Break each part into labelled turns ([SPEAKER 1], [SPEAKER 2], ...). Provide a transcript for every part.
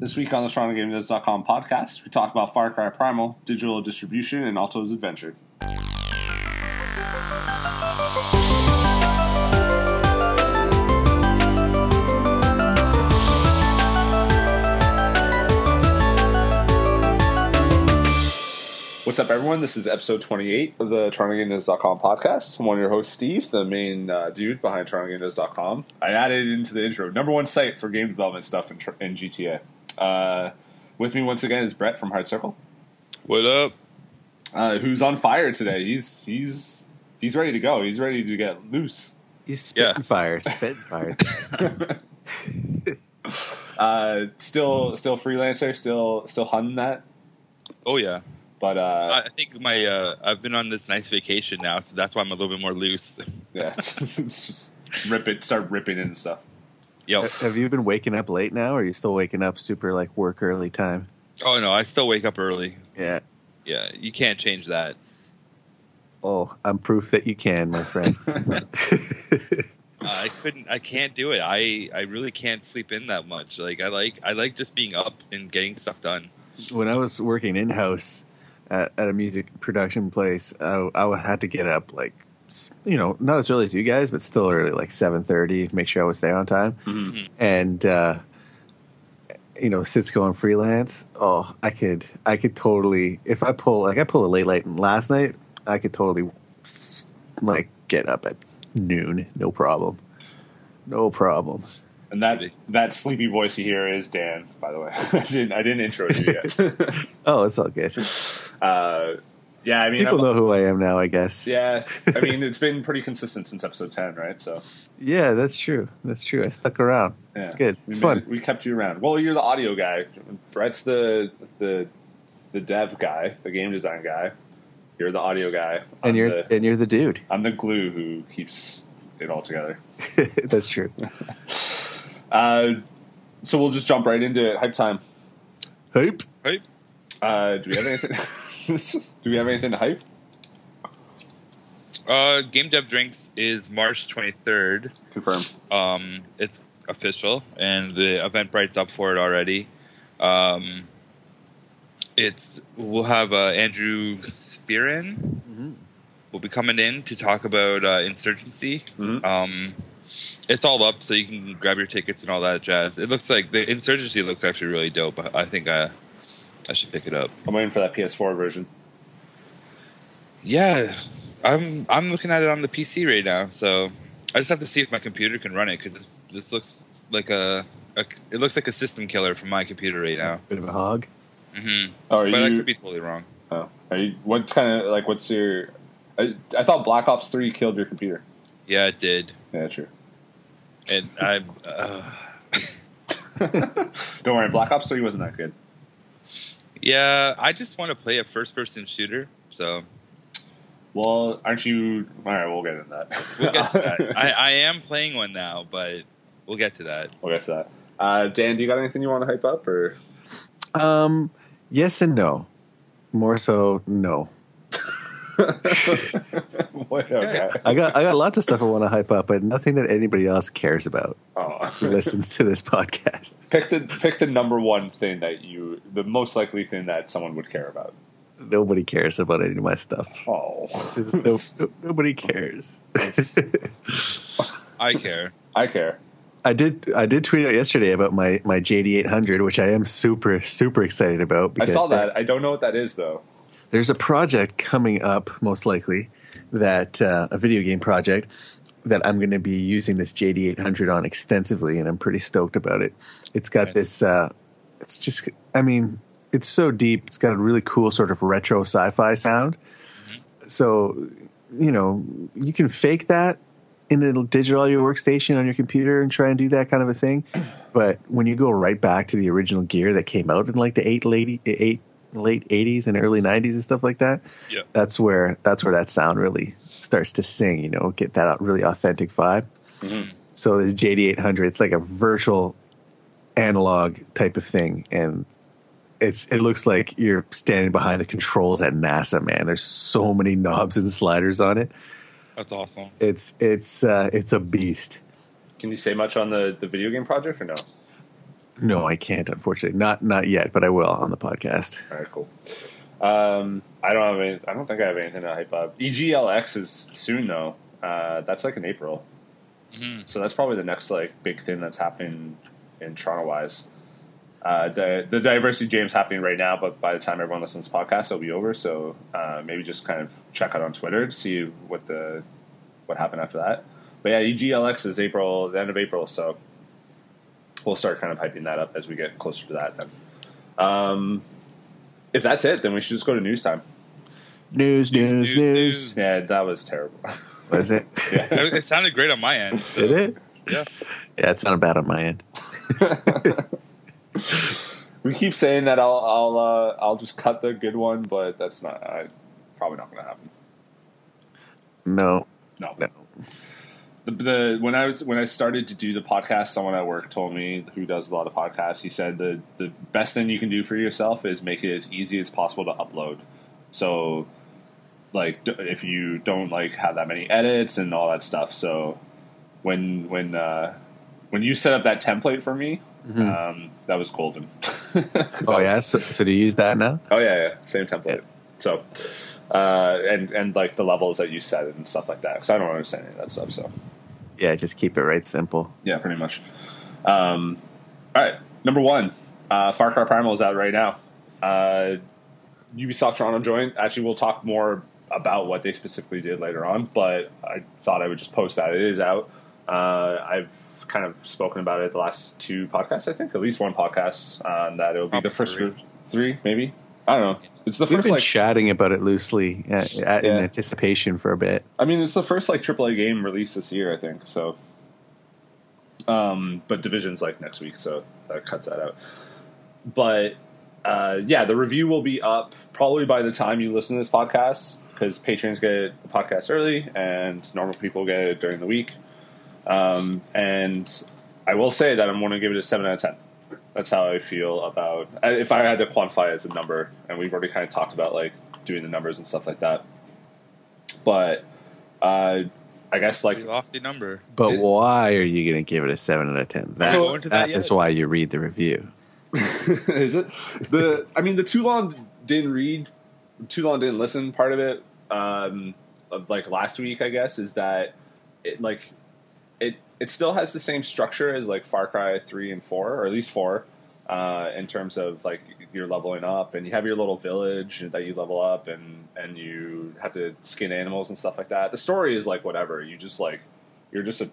[SPEAKER 1] This week on the TorontoGameDev.com podcast, we talk about Far Cry Primal, digital distribution, and Alto's adventure. What's up, everyone? This is episode 28 of the TorontoGameDev.com podcast. I'm one of your hosts, Steve, the main uh, dude behind TorontoGameDev.com. I added into the intro. Number one site for game development stuff in, in GTA. Uh, with me once again is Brett from Hard Circle,
[SPEAKER 2] What up?
[SPEAKER 1] uh, who's on fire today. He's he's he's ready to go. He's ready to get loose.
[SPEAKER 3] He's spitting
[SPEAKER 2] Yeah.
[SPEAKER 3] fire, spitting fire.
[SPEAKER 1] Uh, still still freelancer, still still hunting that.
[SPEAKER 2] Oh yeah.
[SPEAKER 1] But uh,
[SPEAKER 2] I think my uh, I've been on this nice vacation now, so that's why I'm a little bit more loose.
[SPEAKER 1] yeah, just rip it, start ripping and stuff.
[SPEAKER 2] Yo.
[SPEAKER 3] Have you been waking up late now, or are you still waking up super like work early time?
[SPEAKER 2] Oh no, I still wake up early.
[SPEAKER 3] Yeah.
[SPEAKER 2] Yeah, you can't change that.
[SPEAKER 3] Oh, I'm proof that you can, my friend.
[SPEAKER 2] Uh, I couldn't. I can't do it. I I really can't sleep in that much. Like I like I like just being up and getting stuff done.
[SPEAKER 3] when I was working in house at, at a music production place, I, I had to get up like you know not as early as you guys, but still early, like seven thirty. Make sure I was there on time.
[SPEAKER 1] Mhm.
[SPEAKER 3] and uh, you know Cisco on freelance. Oh, I could I could totally if I pull like I pull a late late last night, I could totally like get up at noon, no problem, no problem.
[SPEAKER 1] And that that sleepy voice you hear is Dan. By the way, I didn't I didn't intro you yet.
[SPEAKER 3] Oh, it's all good.
[SPEAKER 1] uh, yeah, I mean,
[SPEAKER 3] People
[SPEAKER 1] I'm-
[SPEAKER 3] know who I am now, I guess.
[SPEAKER 1] Yeah, I mean, it's been pretty consistent since episode ten, right? So
[SPEAKER 3] Yeah, that's true. That's true. I stuck around.
[SPEAKER 1] yeah.
[SPEAKER 3] It's good.
[SPEAKER 1] We
[SPEAKER 3] It's
[SPEAKER 1] made-
[SPEAKER 3] fun.
[SPEAKER 1] We kept you around. Well, you're the audio guy. Brett's the the the dev guy, the game design guy. You're the audio guy, I'm
[SPEAKER 3] And you're
[SPEAKER 1] the,
[SPEAKER 3] and you're the dude.
[SPEAKER 1] I'm the glue who keeps it all together.
[SPEAKER 3] that's true.
[SPEAKER 1] Uh, so we'll just jump right into it. Hype time.
[SPEAKER 3] Hype.
[SPEAKER 2] Hype.
[SPEAKER 1] Uh, do we have anything? do we have anything to hype?
[SPEAKER 2] Uh, Game Dev Drinks is March 23rd.
[SPEAKER 1] Confirmed.
[SPEAKER 2] Um, it's official, and the event Eventbrite's up for it already. Um, it's we'll have uh, Andrew Spearin
[SPEAKER 3] Mm-hmm.
[SPEAKER 2] will be coming in to talk about uh, insurgency.
[SPEAKER 1] Mhm.
[SPEAKER 2] Um, it's all up, so you can grab your tickets and all that jazz. It looks like the insurgency looks actually really dope. I think I, I should pick it up.
[SPEAKER 1] I'm waiting for that PS4 version.
[SPEAKER 2] Yeah, I'm I'm looking at it on the PC right now, so I just have to see if my computer can run it because this this looks like a, a it looks like a system killer from my computer right now.
[SPEAKER 3] Bit of a hog.
[SPEAKER 2] Mm-hmm.
[SPEAKER 1] Oh, are
[SPEAKER 2] But I could be totally wrong.
[SPEAKER 1] oh, are you? What kind of like? What's your? I, I thought Black Ops Three killed your computer.
[SPEAKER 2] Yeah, it did,
[SPEAKER 1] Yeah, true.
[SPEAKER 2] and I. Uh,
[SPEAKER 1] Don't worry, Black Ops Three wasn't that good.
[SPEAKER 2] Yeah, I just want to play a first-person shooter, so
[SPEAKER 1] Well, aren't you? All right, we'll get into that.
[SPEAKER 2] we'll get to that. I, I am playing one now, but we'll get to that.
[SPEAKER 1] we'll get to that. Uh, Dan, do you got anything you want to hype up or?
[SPEAKER 3] Um, yes and no. More so, no.
[SPEAKER 1] What? okay.
[SPEAKER 3] I got I got lots of stuff I want to hype up, but nothing that anybody else cares about
[SPEAKER 1] Oh.
[SPEAKER 3] who listens to this podcast.
[SPEAKER 1] pick the pick the number one thing that you the most likely thing that someone would care about.
[SPEAKER 3] Nobody cares about any of my stuff.
[SPEAKER 1] Oh,
[SPEAKER 3] no, nobody cares.
[SPEAKER 2] I care.
[SPEAKER 1] I care.
[SPEAKER 3] I did I did tweet out yesterday about my my JD 800, which I am super super excited about.
[SPEAKER 1] I saw that. I don't know what that is though.
[SPEAKER 3] There's a project coming up, most likely, that uh, a video game project that I'm going to be using this JD 800 on extensively, and I'm pretty stoked about it. It's got
[SPEAKER 2] Nice.
[SPEAKER 3] this. Uh, it's just, I mean, it's so deep. It's got a really cool sort of retro sci-fi sound. So, you know, you can fake that in a digital audio workstation on your computer and try and do that kind of a thing. But when you go right back to the original gear that came out in like the eight late eight late eighties and early nineties and stuff like that,
[SPEAKER 2] Yeah.
[SPEAKER 3] that's where that's where that sound really starts to sing. You know, get that really authentic vibe. So this JD eight hundred, it's like a virtual analog type of thing, and it's it looks like you're standing behind the controls at NASA. Man, there's so many knobs and sliders on it.
[SPEAKER 2] That's awesome.
[SPEAKER 3] It's it's uh, it's a beast.
[SPEAKER 1] Can you say much on the the video game project or no?
[SPEAKER 3] No, I can't. Unfortunately, not not yet, but I will on the podcast.
[SPEAKER 1] All right, cool. Um, I don't have any. I don't think I have anything to hype up. EGLX is soon though. Uh, that's like in April,
[SPEAKER 2] Mhm.
[SPEAKER 1] so that's probably the next like big thing that's happening in Toronto wise. Uh, the the diversity jam's happening right now, but by the time everyone listens to this podcast, it'll be over. So uh, maybe just kind of check out on Twitter to see what the what happened after that. But yeah, EGLX is April, the end of April, so we'll start kind of hyping that up as we get closer to that. Then, um, if that's it, then we should just go to news time.
[SPEAKER 3] News, news, news.
[SPEAKER 2] news, news.
[SPEAKER 1] Yeah, that was terrible.
[SPEAKER 3] Was it?
[SPEAKER 2] It it sounded great on my end. so-
[SPEAKER 3] Did it?
[SPEAKER 2] Yeah.
[SPEAKER 3] Yeah, it sounded bad on my end.
[SPEAKER 1] we keep saying that I'll I'll uh, I'll just cut the good one, but that's not I, probably not going to happen.
[SPEAKER 3] No,
[SPEAKER 1] No.
[SPEAKER 3] no.
[SPEAKER 1] The, the when I was when I started to do the podcast, someone at work told me who does a lot of podcasts. He said the the best thing you can do for yourself is make it as easy as possible to upload. So, like, d- if you don't like have that many edits and all that stuff. So, when when uh, when you set up that template for me, um, that was golden.
[SPEAKER 3] Oh
[SPEAKER 1] was-
[SPEAKER 3] yeah. So, so do you use that now?
[SPEAKER 1] Oh yeah, yeah, same template. So, uh, and and like the levels that you set and stuff like that. Because I don't understand any of that stuff. So.
[SPEAKER 3] Yeah, just keep it right simple.
[SPEAKER 1] Yeah, pretty much. Um, all right, number one, uh, Far Cry Primal is out right now. Uh, Ubisoft Toronto joint. Actually, we'll talk more about what they specifically did later on, but I thought I would just post that it is out. Uh, I've kind of spoken about it the last two podcasts, I think, at least one podcast, uh, that it'll be
[SPEAKER 2] Probably
[SPEAKER 1] the first
[SPEAKER 2] three.
[SPEAKER 1] three, maybe. I don't know. It's the
[SPEAKER 3] We've
[SPEAKER 1] first
[SPEAKER 3] been
[SPEAKER 1] like
[SPEAKER 3] chatting about it loosely uh, uh, in anticipation for a bit.
[SPEAKER 1] I mean, it's the first like AAA game released this year, I think. So, um, but Division's like next week, so that cuts that out. But uh, yeah, the review will be up probably by the time you listen to this podcast because patrons get the podcast early and normal people get it during the week. Um, and I will say that I'm going to give it a seven out of ten. That's how I feel about if I had to quantify it as a number, and we've already kind of talked about like doing the numbers and stuff like that. But uh, I guess like
[SPEAKER 2] Pretty lofty number.
[SPEAKER 3] But
[SPEAKER 1] It-
[SPEAKER 3] why are you going to give it a seven out of ten? That,
[SPEAKER 1] So-
[SPEAKER 2] that
[SPEAKER 3] that is why you read the review.
[SPEAKER 1] is it the? I mean, the too long didn't read, too long didn't listen. Part of it, um, of like last week, I guess, is that it like it it still has the same structure as like Far Cry three and four, or at least four, uh, in terms of like you're leveling up and you have your little village that you level up and and you have to skin animals and stuff like that. The story is like whatever. You just like you're just a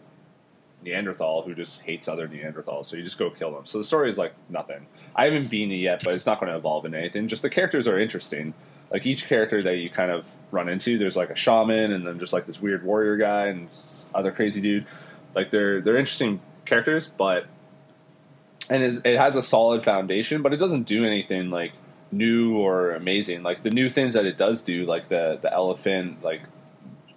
[SPEAKER 1] Neanderthal who just hates other Neanderthals, so you just go kill them. So the story is like nothing. I haven't beaten it yet, but it's not going to evolve into anything. Just the characters are interesting. Like each character that you kind of run into, there's like a shaman, and then just like this weird warrior guy and other crazy dude. Like they're they're interesting characters, but and it, it has a solid foundation, but it doesn't do anything like new or amazing. Like the new things that it does do, like the the elephant like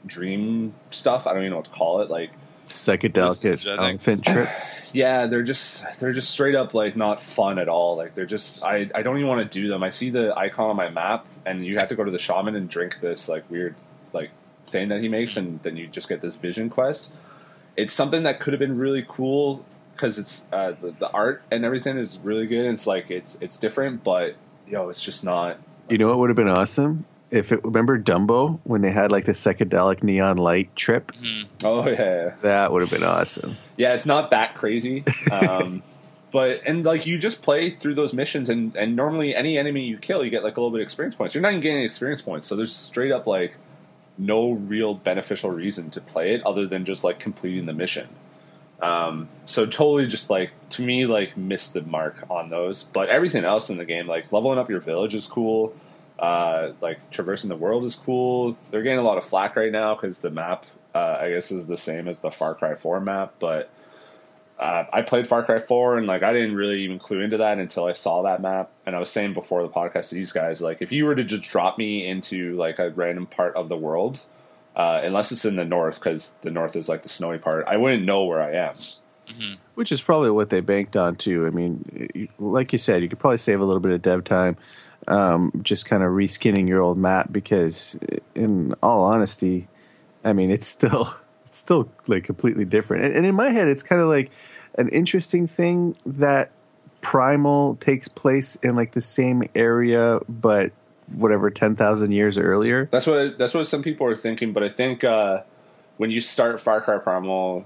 [SPEAKER 1] dream stuff. I don't even know what to call it. Like
[SPEAKER 3] Psychedelic elephant trips.
[SPEAKER 1] yeah, they're just they're just straight up like not fun at all. Like they're just I, I don't even want to do them. I see the icon on my map and you have to go to the shaman and drink this like weird like thing that he makes and then you just get this vision quest. It's something that could have been really cool because it's uh, the, the art and everything is really good. It's like it's it's different, but yo, it's just not.
[SPEAKER 3] You know what would have been awesome if it. Remember Dumbo when they had like the psychedelic neon light trip?
[SPEAKER 1] Oh yeah, yeah.
[SPEAKER 3] That would have been awesome.
[SPEAKER 1] Yeah, it's not that crazy. Um, but and like you just play through those missions and and normally any enemy you kill you get like a little bit of experience points. You're not even getting experience points. So there's straight up like no real beneficial reason to play it other than just like completing the mission. Um, so totally just like to me like missed the mark on those. But everything else in the game, like leveling up your village is cool. Uh, like traversing the world is cool. They're getting a lot of flack right now because the map, uh, I guess, is the same as the Far Cry 4 map. But uh, I played Far Cry 4 and like I didn't really even clue into that until I saw that map. And I was saying before the podcast to these guys, like if you were to just drop me into like a random part of the world, uh, unless it's in the north, because the north is like the snowy part, I wouldn't know where I am.
[SPEAKER 3] Which is probably what they banked on too. I mean, like you said, you could probably save a little bit of dev time, um, just kind of reskinning your old map. Because, in all honesty, I mean, it's still it's still like completely different. And, and in my head, it's kind of like an interesting thing that Primal takes place in like the same area, but whatever ten thousand years earlier.
[SPEAKER 1] That's what that's what some people are thinking, but I think uh, when you start Far Cry Primal,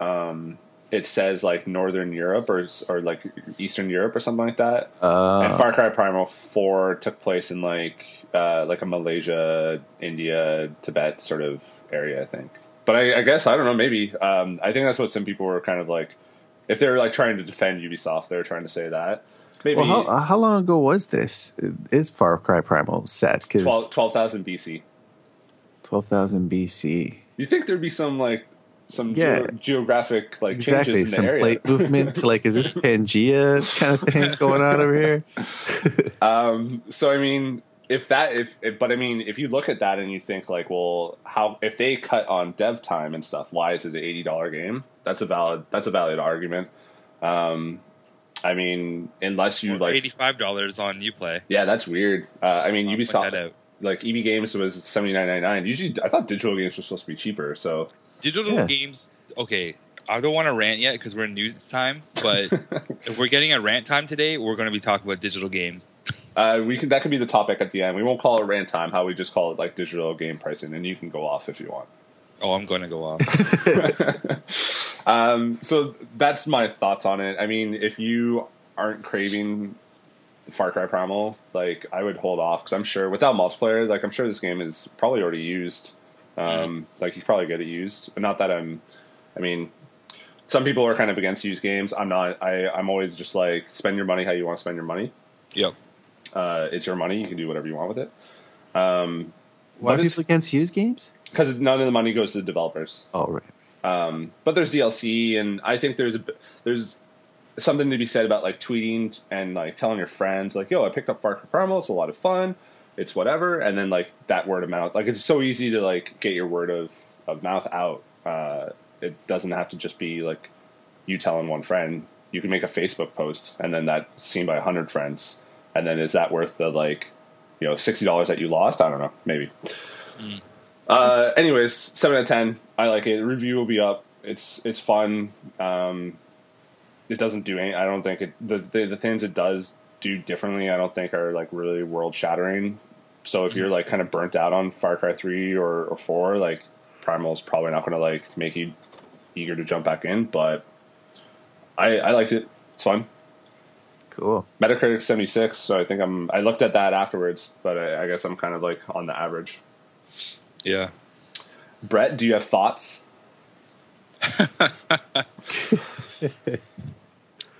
[SPEAKER 1] um, it says like Northern Europe or or like Eastern Europe or something like that.
[SPEAKER 3] Uh,
[SPEAKER 1] and Far Cry Primal Four took place in like uh, like a Malaysia, India, Tibet sort of area, I think. But I, I guess I don't know. Maybe um, I think that's what some people were kind of like. If they're like trying to defend Ubisoft, they're trying to say that. Maybe
[SPEAKER 3] well, how, how long ago was this? Is Far Cry Primal set? Because
[SPEAKER 1] 12 12,000 BC.
[SPEAKER 3] twelve thousand BC.
[SPEAKER 1] You think there'd be some like some
[SPEAKER 3] Yeah.
[SPEAKER 1] geo- geographic like
[SPEAKER 3] Exactly,
[SPEAKER 1] changes in
[SPEAKER 3] some
[SPEAKER 1] the area?
[SPEAKER 3] plate movement to like, is this Pangea kind of thing going on over here?
[SPEAKER 1] Um, so I mean, if that if, if but I mean, if you look at that and you think like, well, how if they cut on dev time and stuff, why is it an eighty dollar game? That's a valid that's a valid argument. Um, I mean, unless you like,
[SPEAKER 2] eighty-five dollars on UPlay.
[SPEAKER 1] yeah, that's weird. Uh, I mean,
[SPEAKER 2] I'll point
[SPEAKER 1] Ubisoft
[SPEAKER 2] that out.
[SPEAKER 1] like EB Games was seventy nine ninety nine. Usually, I thought digital games were supposed to be cheaper. So
[SPEAKER 2] Digital
[SPEAKER 3] Yeah.
[SPEAKER 2] games. Okay, I don't want to rant yet because we're in news time. But if we're getting a rant time today, we're going to be talking about digital games.
[SPEAKER 1] uh, we can that could be the topic at the end. We won't call it rant time. How we just call it like digital game pricing, and you can go off if you want.
[SPEAKER 2] Oh, I'm going to go off.
[SPEAKER 1] um, so that's my thoughts on it. I mean, if you aren't craving the Far Cry Primal, like I would hold off because I'm sure without multiplayer, like I'm sure this game is probably already used. Um, Like you probably get it used. Not that I'm. I mean, some people are kind of against used games. I'm not. I I'm always just like spend your money how you want to spend your money.
[SPEAKER 2] yep.
[SPEAKER 1] Uh, it's your money. You can do whatever you want with it. Um,
[SPEAKER 3] Why
[SPEAKER 1] But it's-
[SPEAKER 3] people against used games?
[SPEAKER 1] because none of the money goes to the developers.
[SPEAKER 3] Oh, right.
[SPEAKER 1] Um, but there's DLC, and I think there's a b- there's something to be said about like tweeting and like telling your friends like, "Yo, I picked up Far Cry Primal. It's a lot of fun. It's whatever." And then like that word of mouth, like it's so easy to like get your word of, of mouth out. Uh, it doesn't have to just be like you telling one friend. You can make a Facebook post, and then that seen by a hundred friends. And then is that worth the like, you know, sixty dollars that you lost? I don't know, maybe. Uh, anyways, seven out of ten. I like it. Review will be up. It's it's fun. Um, it doesn't do any. I don't think it. The, the the things it does do differently. I don't think are like really world shattering. So if you're like kind of burnt out on Far Cry three or, or four, like Primal's probably not going to like make you eager to jump back in. But I I liked it. It's fun.
[SPEAKER 3] Cool.
[SPEAKER 1] Metacritic seventy six. So I think I'm. I looked at that afterwards, but I, I guess I'm kind of like on the average.
[SPEAKER 2] Yeah.
[SPEAKER 1] Brett, do you have thoughts?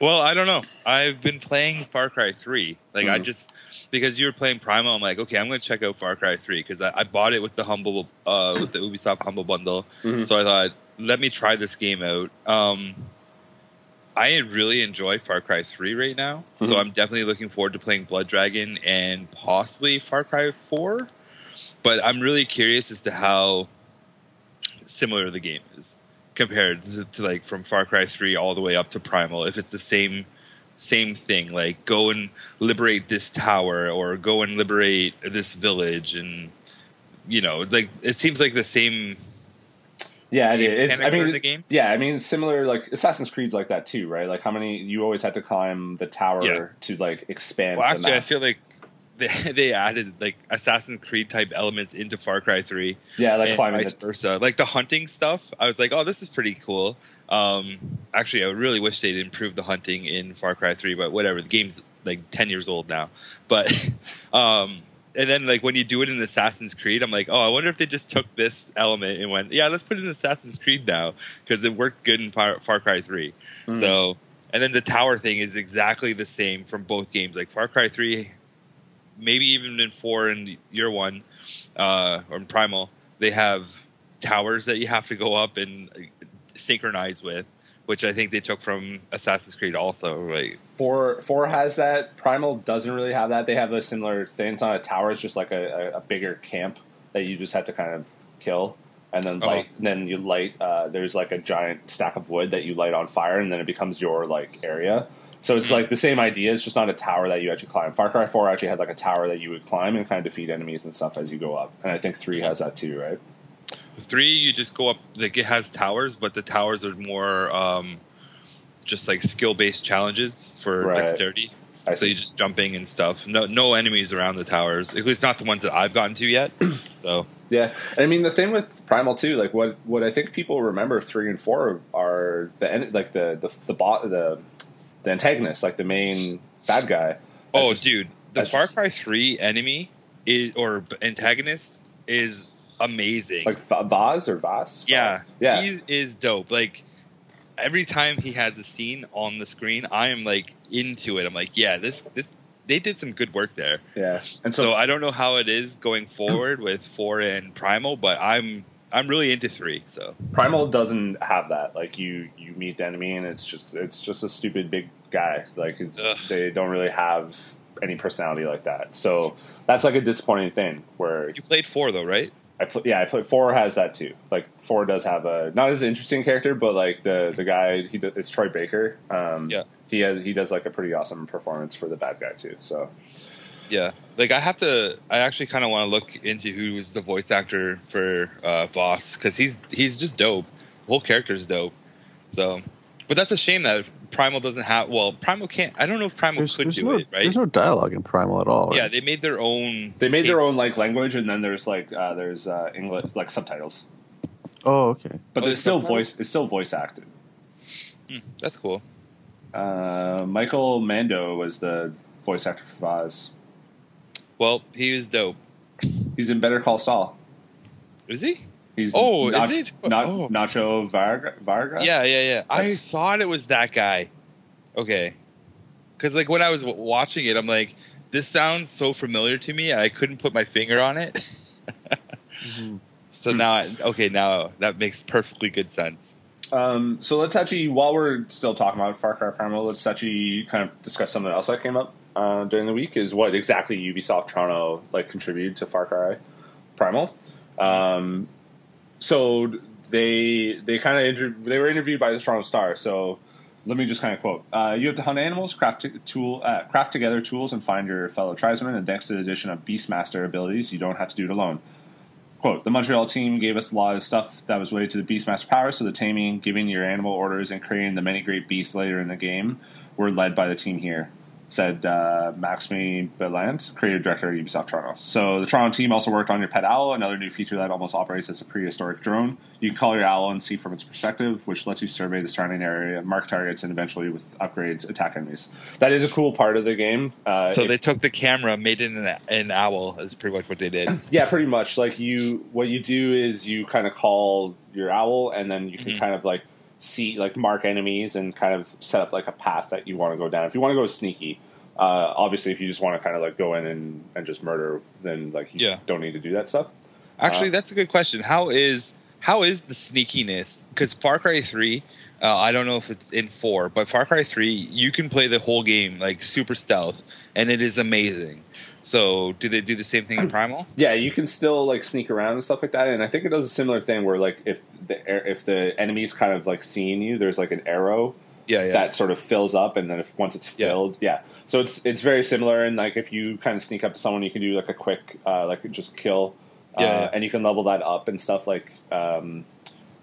[SPEAKER 2] Well, I don't know. I've been playing Far Cry 3. Like, I
[SPEAKER 1] Mhm.
[SPEAKER 2] just, because you were playing Primal, I'm like, okay, I'm going to check out Far Cry 3 because I, I bought it with the Humble, uh, with the Ubisoft Humble Bundle.
[SPEAKER 1] Mhm.
[SPEAKER 2] So I thought, let me try this game out. Um, I really enjoy Far Cry 3 right now.
[SPEAKER 1] Mhm.
[SPEAKER 2] So I'm definitely looking forward to playing Blood Dragon and possibly Far Cry 4. But I'm really curious as to how similar the game is compared to, to like from Far Cry 3 all the way up to Primal if it's the same same thing like go and liberate this tower or go and liberate this village and you know like it seems like the same
[SPEAKER 1] Yeah, it is. It's, I mean,
[SPEAKER 2] the game
[SPEAKER 1] yeah, I mean, similar like Assassin's Creed's like that too, right? Like how many you always had to climb the tower
[SPEAKER 2] Yeah.
[SPEAKER 1] to like expand.
[SPEAKER 2] well actually I feel like they, they added like Assassin's Creed type elements into Far Cry 3
[SPEAKER 1] yeah, like climbing.
[SPEAKER 2] vice
[SPEAKER 1] The,
[SPEAKER 2] versa. Like the hunting stuff, I was like, oh, this is pretty cool. Um, actually, I really wish they'd improved the hunting in Far Cry 3, but whatever. The game's like 10 years old now. But, um, and then like when you do it in Assassin's Creed, I'm like, oh, I wonder if they just took this element and went, yeah, let's put it in Assassin's Creed now because it worked good in Far, Far Cry 3.
[SPEAKER 1] Mm.
[SPEAKER 2] So, and then the tower thing is exactly the same from both games. Like Far Cry 3, maybe even in 4 and year 1, uh, or in Primal, they have towers that you have to go up and synchronize with, which I think they took from Assassin's Creed also. Right?
[SPEAKER 1] four four has that. Primal doesn't really have that. They have a similar thing. It's not a tower. It's just like a, a, bigger camp that you just have to kind of kill. And then
[SPEAKER 2] Oh.
[SPEAKER 1] light. Then you light. Uh, there's like a giant stack of wood that you light on fire, and then it becomes your like area. So it's like the same idea. It's just not a tower that you actually climb. Far Cry Four actually had like a tower that you would climb and kind of defeat enemies and stuff as you go up. And I think three has that too, right?
[SPEAKER 2] Three, you just go up. Like it has towers, but the towers are more um, just like skill based challenges for
[SPEAKER 1] Right.
[SPEAKER 2] dexterity.
[SPEAKER 1] I
[SPEAKER 2] So
[SPEAKER 1] see.
[SPEAKER 2] you're just jumping and stuff. No, no enemies around the towers. At least not the ones that I've gotten to yet. So
[SPEAKER 1] Yeah, I mean the thing with Primal too, like what what I think people remember three and four are the like the the the bot the the antagonist, like the main bad guy. That's
[SPEAKER 2] Oh,
[SPEAKER 1] just-
[SPEAKER 2] dude, the Far Cry Three enemy is or antagonist is amazing.
[SPEAKER 1] like Va- Vaz or Vaz.
[SPEAKER 2] yeah,
[SPEAKER 1] Vaz? yeah.
[SPEAKER 2] he is dope. Like every time he has a scene on the screen, I am like into it. I'm like, yeah, this this they did some good work there.
[SPEAKER 1] Yeah, and
[SPEAKER 2] So
[SPEAKER 1] so,
[SPEAKER 2] I don't know how it is going forward with four and Primal, but I'm I'm really into three. So
[SPEAKER 1] Primal doesn't have that. Like you you meet the enemy and it's just it's just a stupid big guy. Like it's, they don't really have any personality like that. So that's like a disappointing thing. Where
[SPEAKER 2] you played four though, right?
[SPEAKER 1] I put yeah I put four has that too. Like four does have a not as interesting character, but like the the guy he do- it's Troy Baker. Um,
[SPEAKER 2] Yeah.
[SPEAKER 1] he has he does like a pretty awesome performance for the bad guy too. So
[SPEAKER 2] Yeah, like I have to. I actually kind of want to look into who was the voice actor for uh, Vaas because he's he's just dope. The whole character's dope. So, but that's a shame that Primal doesn't have. Well, Primal can't. I don't know if Primal
[SPEAKER 3] There's,
[SPEAKER 2] could
[SPEAKER 3] there's
[SPEAKER 2] do
[SPEAKER 3] no,
[SPEAKER 2] it, right?
[SPEAKER 3] there's no dialogue in Primal at all.
[SPEAKER 2] yeah, they made their own.
[SPEAKER 1] they made their own like language, and then there's like uh, there's uh, English like subtitles,
[SPEAKER 3] Oh, okay.
[SPEAKER 1] but
[SPEAKER 2] Oh,
[SPEAKER 1] there's
[SPEAKER 2] there's
[SPEAKER 1] still
[SPEAKER 2] subtitles?
[SPEAKER 1] voice it's still voice acted.
[SPEAKER 2] Hmm, that's cool.
[SPEAKER 1] Uh, Michael Mando was the voice actor for Vaas.
[SPEAKER 2] Well, he was dope.
[SPEAKER 1] He's in Better Call Saul.
[SPEAKER 2] Is he?
[SPEAKER 1] He's
[SPEAKER 2] Oh, is it?
[SPEAKER 1] Nach-
[SPEAKER 2] Oh.
[SPEAKER 1] Nacho Varga. Varga?
[SPEAKER 2] Yeah, yeah, yeah. I thought it was that guy. Okay, because like when I was w- watching it, I'm like, this sounds so familiar to me. I couldn't put my finger on it.
[SPEAKER 3] Mm-hmm.
[SPEAKER 2] So now, I, okay, now that makes perfectly good sense.
[SPEAKER 1] Um, so let's actually, while we're still talking about Far Cry Primal, let's actually kind of discuss something else that came up uh, during the week. Is what exactly Ubisoft Toronto like contributed to Far Cry Primal. Um, so they they kind of inter- they were interviewed by the Toronto Star. So let me just kind of quote: uh, "You have to hunt animals, craft t- tool, uh, craft together tools, and find your fellow tribesmen. And thanks to the addition of Beastmaster abilities, you don't have to do it alone." Quote, the Montreal team gave us a lot of stuff that was related to the Beastmaster power, so the taming, giving your animal orders, and creating the many great beasts later in the game were led by the team here, said uh, Maxime Beland, creative director at Ubisoft Toronto. So the Toronto team also worked on your pet owl, another new feature that almost operates as a prehistoric drone. You can call your owl and see from its perspective, which lets you survey the surrounding area, mark targets, and eventually, with upgrades, attack enemies. That is a cool part of the game. Uh,
[SPEAKER 2] So
[SPEAKER 1] if-
[SPEAKER 2] they took the camera, made it an, an owl. Is pretty much what they did.
[SPEAKER 1] Yeah, pretty much. Like you, what you do is you kind of call your owl, and then you can
[SPEAKER 2] Mhm.
[SPEAKER 1] kind of like see, like mark enemies, and kind of set up like a path that you want to go down. If you want to go sneaky, uh, obviously, if you just want to kind of like go in and, and just murder, then like you
[SPEAKER 2] Yeah.
[SPEAKER 1] don't need to do that stuff.
[SPEAKER 2] Actually,
[SPEAKER 1] Uh,
[SPEAKER 2] that's a good question. How is how is the sneakiness? Because Far Cry Three, uh, I don't know if it's in four, but Far Cry Three, you can play the whole game like super stealth, and it is amazing. So, do they do the same thing in Primal?
[SPEAKER 1] Yeah, you can still like sneak around and stuff like that. And I think it does a similar thing where like if the air- if the enemy's kind of like seeing you, there's like an arrow
[SPEAKER 2] Yeah, yeah.
[SPEAKER 1] that sort of fills up, and then if once it's filled, yeah. So it's it's very similar, and like if you kind of sneak up to someone, you can do like a quick uh, like just kill, uh,
[SPEAKER 2] Yeah, yeah.
[SPEAKER 1] and you can level that up and stuff. Like um,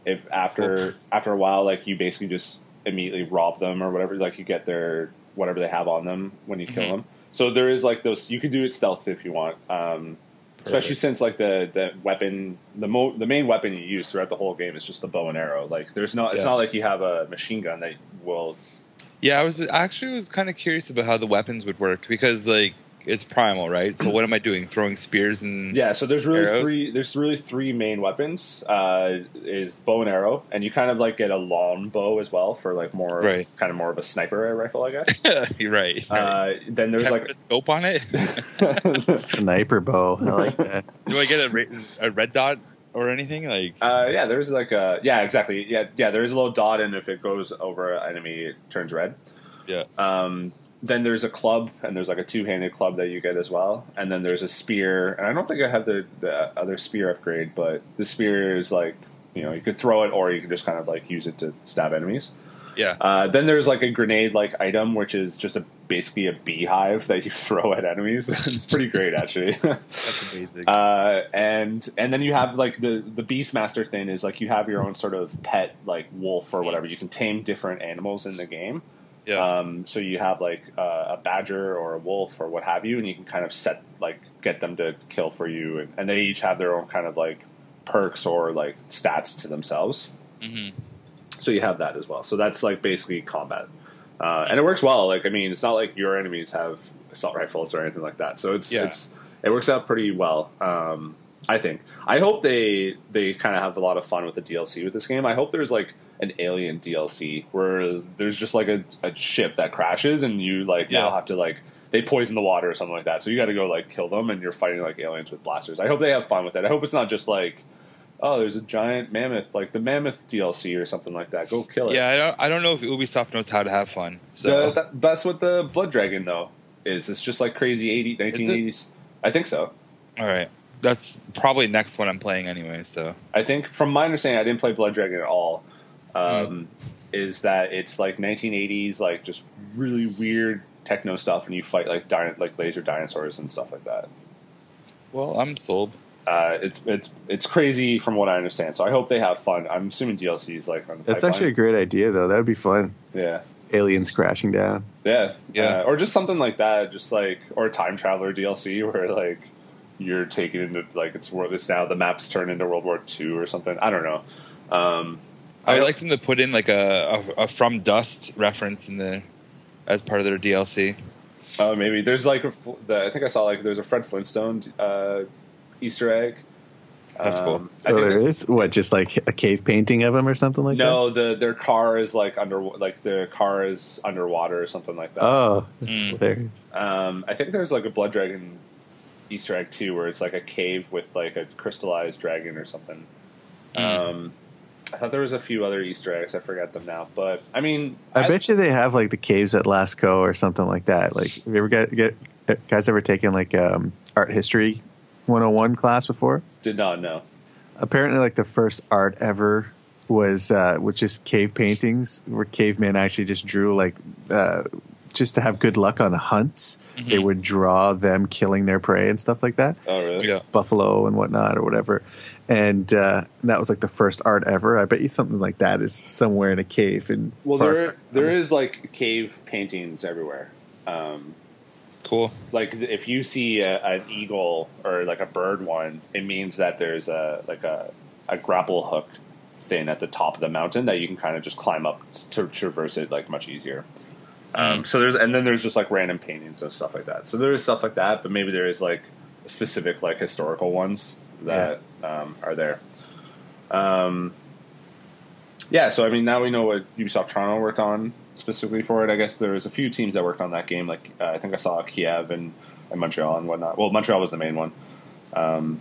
[SPEAKER 1] if after after a while, like you basically just immediately rob them or whatever. Like you get their whatever they have on them when you kill
[SPEAKER 2] Mhm.
[SPEAKER 1] them. So there is like those. You can do it stealth if you want. Um, Especially since like the, the weapon the mo- the main weapon you use throughout the whole game is just the bow and arrow. Like there's no it's
[SPEAKER 2] Yeah.
[SPEAKER 1] not like you have a machine gun that will
[SPEAKER 2] Yeah, I was I actually was kind of curious about how the weapons would work because like it's Primal, right? So what am I doing? Throwing spears and
[SPEAKER 1] Yeah, so there's really
[SPEAKER 2] Arrows?
[SPEAKER 1] three. There's really three main weapons. Uh, is bow and arrow, and you kind of like get a long bow as well for like more,
[SPEAKER 2] Right.
[SPEAKER 1] kind of more of a sniper rifle, I guess.
[SPEAKER 2] You're right. right.
[SPEAKER 1] uh, then there's
[SPEAKER 2] Can I
[SPEAKER 1] like
[SPEAKER 2] put a scope on it.
[SPEAKER 3] Sniper bow. I like that.
[SPEAKER 2] Do I get a, ra- a red dot or anything? Like
[SPEAKER 1] uh, yeah, there's like a yeah, exactly. Yeah, yeah. There is a little dot, and if it goes over an enemy, it turns red.
[SPEAKER 2] yeah,
[SPEAKER 1] Um, then there's a club, and there's like a two-handed club that you get as well. And then there's a spear, and I don't think I have the, the other spear upgrade, but the spear is like you know you could throw it, or you can just kind of like use it to stab enemies.
[SPEAKER 2] yeah.
[SPEAKER 1] Uh, then there's like a grenade-like item, which is just a basically a beehive that you throw at enemies. it's pretty great, actually.
[SPEAKER 2] That's amazing.
[SPEAKER 1] uh, and and then you have like the the Beastmaster thing is like you have your own sort of pet like wolf or whatever. You can tame different animals in the game.
[SPEAKER 2] Yeah.
[SPEAKER 1] Um, so you have like uh, a badger or a wolf or what have you, and you can kind of set like get them to kill for you, and, and they each have their own kind of like perks or like stats to themselves.
[SPEAKER 2] hmm
[SPEAKER 1] So you have that as well. So that's like basically combat, uh, and it works well. Like I mean, it's not like your enemies have assault rifles or anything like that. So it's
[SPEAKER 2] Yeah.
[SPEAKER 1] it's it works out pretty well. Um, I think. I hope they they kind of have a lot of fun with the DLC with this game. I hope there's like an alien DLC where there's just like a, a ship that crashes and you like now have to like they poison the water or something like that. So you got to go like kill them and you're fighting like aliens with blasters. I hope they have fun with it. I hope it's not just like oh there's a giant mammoth like the mammoth DLC or something like that. Go kill it.
[SPEAKER 2] Yeah, I don't, I don't know if Ubisoft knows how to have fun. So
[SPEAKER 1] The- that- that's what the Blood Dragon though is. It's just like crazy 80, 1980s. I think so.
[SPEAKER 2] all right, that's probably next one I'm playing anyway. So
[SPEAKER 1] I think from my understanding, I didn't play Blood Dragon at all. Um, Is that it's like 1980s, like just really weird techno stuff, and you fight like dino- like laser dinosaurs and stuff like that.
[SPEAKER 2] well, I'm sold.
[SPEAKER 1] Uh, it's it's it's crazy from what I understand. So I hope they have fun. I'm assuming DLC is like on the
[SPEAKER 3] That's
[SPEAKER 1] pipeline.
[SPEAKER 3] actually a great idea, though. That would be fun.
[SPEAKER 1] yeah.
[SPEAKER 3] Aliens crashing down.
[SPEAKER 1] Yeah,
[SPEAKER 2] Yeah.
[SPEAKER 1] Uh, or just something like that, just like or time traveler DLC where like you're taken into like it's world. It's now the maps turn into World War II or something. I don't know. Um,
[SPEAKER 2] I would like them to put in like a, a, a From Dust reference in the as part of their DLC.
[SPEAKER 1] Oh, maybe there's like a, the, I think I saw like there's a Fred Flintstone uh, Easter egg.
[SPEAKER 2] That's cool.
[SPEAKER 1] Um, I
[SPEAKER 3] Oh,
[SPEAKER 1] think
[SPEAKER 3] there
[SPEAKER 1] that-
[SPEAKER 3] is what, just like a cave painting of him or something like that?
[SPEAKER 1] no, the their car is like under like the car is underwater or something like that.
[SPEAKER 3] that. Oh, that's
[SPEAKER 2] Mm.
[SPEAKER 3] hilarious.
[SPEAKER 1] Um, I think there's like a Blood Dragon Easter egg too, where it's like a cave with like a crystallized dragon or something.
[SPEAKER 2] Mm.
[SPEAKER 1] Um, I thought there was a few other Easter eggs. I forget them now, but I mean,
[SPEAKER 3] I, bet you they have like the caves at Lascaux or something like that. Like, have you ever get, get guys ever taken like um, art history 101 class before?
[SPEAKER 1] did not know.
[SPEAKER 3] Apparently, like the first art ever was uh, was just cave paintings where cavemen actually just drew like uh, just to have good luck on hunts. They would draw them killing their prey and stuff like that.
[SPEAKER 1] Oh, really?
[SPEAKER 2] Yeah.
[SPEAKER 3] buffalo and whatnot or whatever. And uh, that was like the first art ever. I bet you something like that is somewhere in a cave. In
[SPEAKER 1] Well,
[SPEAKER 3] Park-
[SPEAKER 1] there there is like cave paintings everywhere. Um,
[SPEAKER 2] Cool.
[SPEAKER 1] like if you see a, an eagle or like a bird one, it means that there's a like a, a grapple hook thing at the top of the mountain that you can kind of just climb up to traverse it like much easier. Um, so there's and then there's just like random paintings and stuff like that. So there is stuff like that, but maybe there is like specific like historical ones that um, are there. Um, yeah, so I mean now we know what Ubisoft Toronto worked on specifically for it. I guess there was a few teams that worked on that game. Like uh, I think I saw Kiev and, and Montreal and whatnot. Well, Montreal was the main one. Um,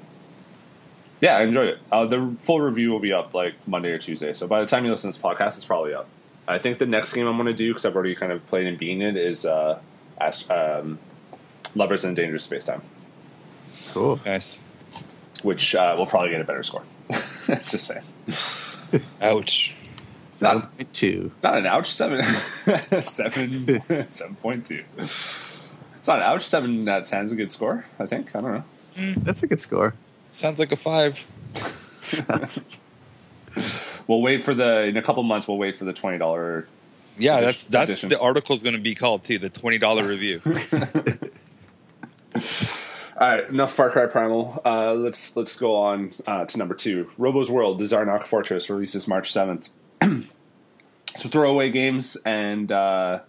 [SPEAKER 1] yeah, I enjoyed it. Uh, the full review will be up like Monday or Tuesday. So by the time you listen to this podcast, it's probably up. I think the next game I'm going to do because I've already kind of played and beaten it is uh, Ast- um, Lovers in Dangerous Space Time,
[SPEAKER 3] cool.
[SPEAKER 2] Nice.
[SPEAKER 1] which uh, will probably get a better score. Just saying.
[SPEAKER 2] Ouch.
[SPEAKER 3] Seven point two.
[SPEAKER 1] Not an ouch. Seven, seven, seven point two. It's not an ouch. Seven out of ten is a good score. I think. I don't know.
[SPEAKER 3] That's a good score.
[SPEAKER 2] Sounds like a five.
[SPEAKER 1] We'll wait for the in a couple months. We'll wait for the twenty dollar.
[SPEAKER 2] Yeah, that's that's
[SPEAKER 1] edition.
[SPEAKER 2] the article's going to be called too. The twenty dollar review.
[SPEAKER 1] All right, enough Far Cry Primal. Uh, let's let's go on uh, to number two. Robo's World: The Zarnok Fortress releases March seventh. so throwaway games and uh,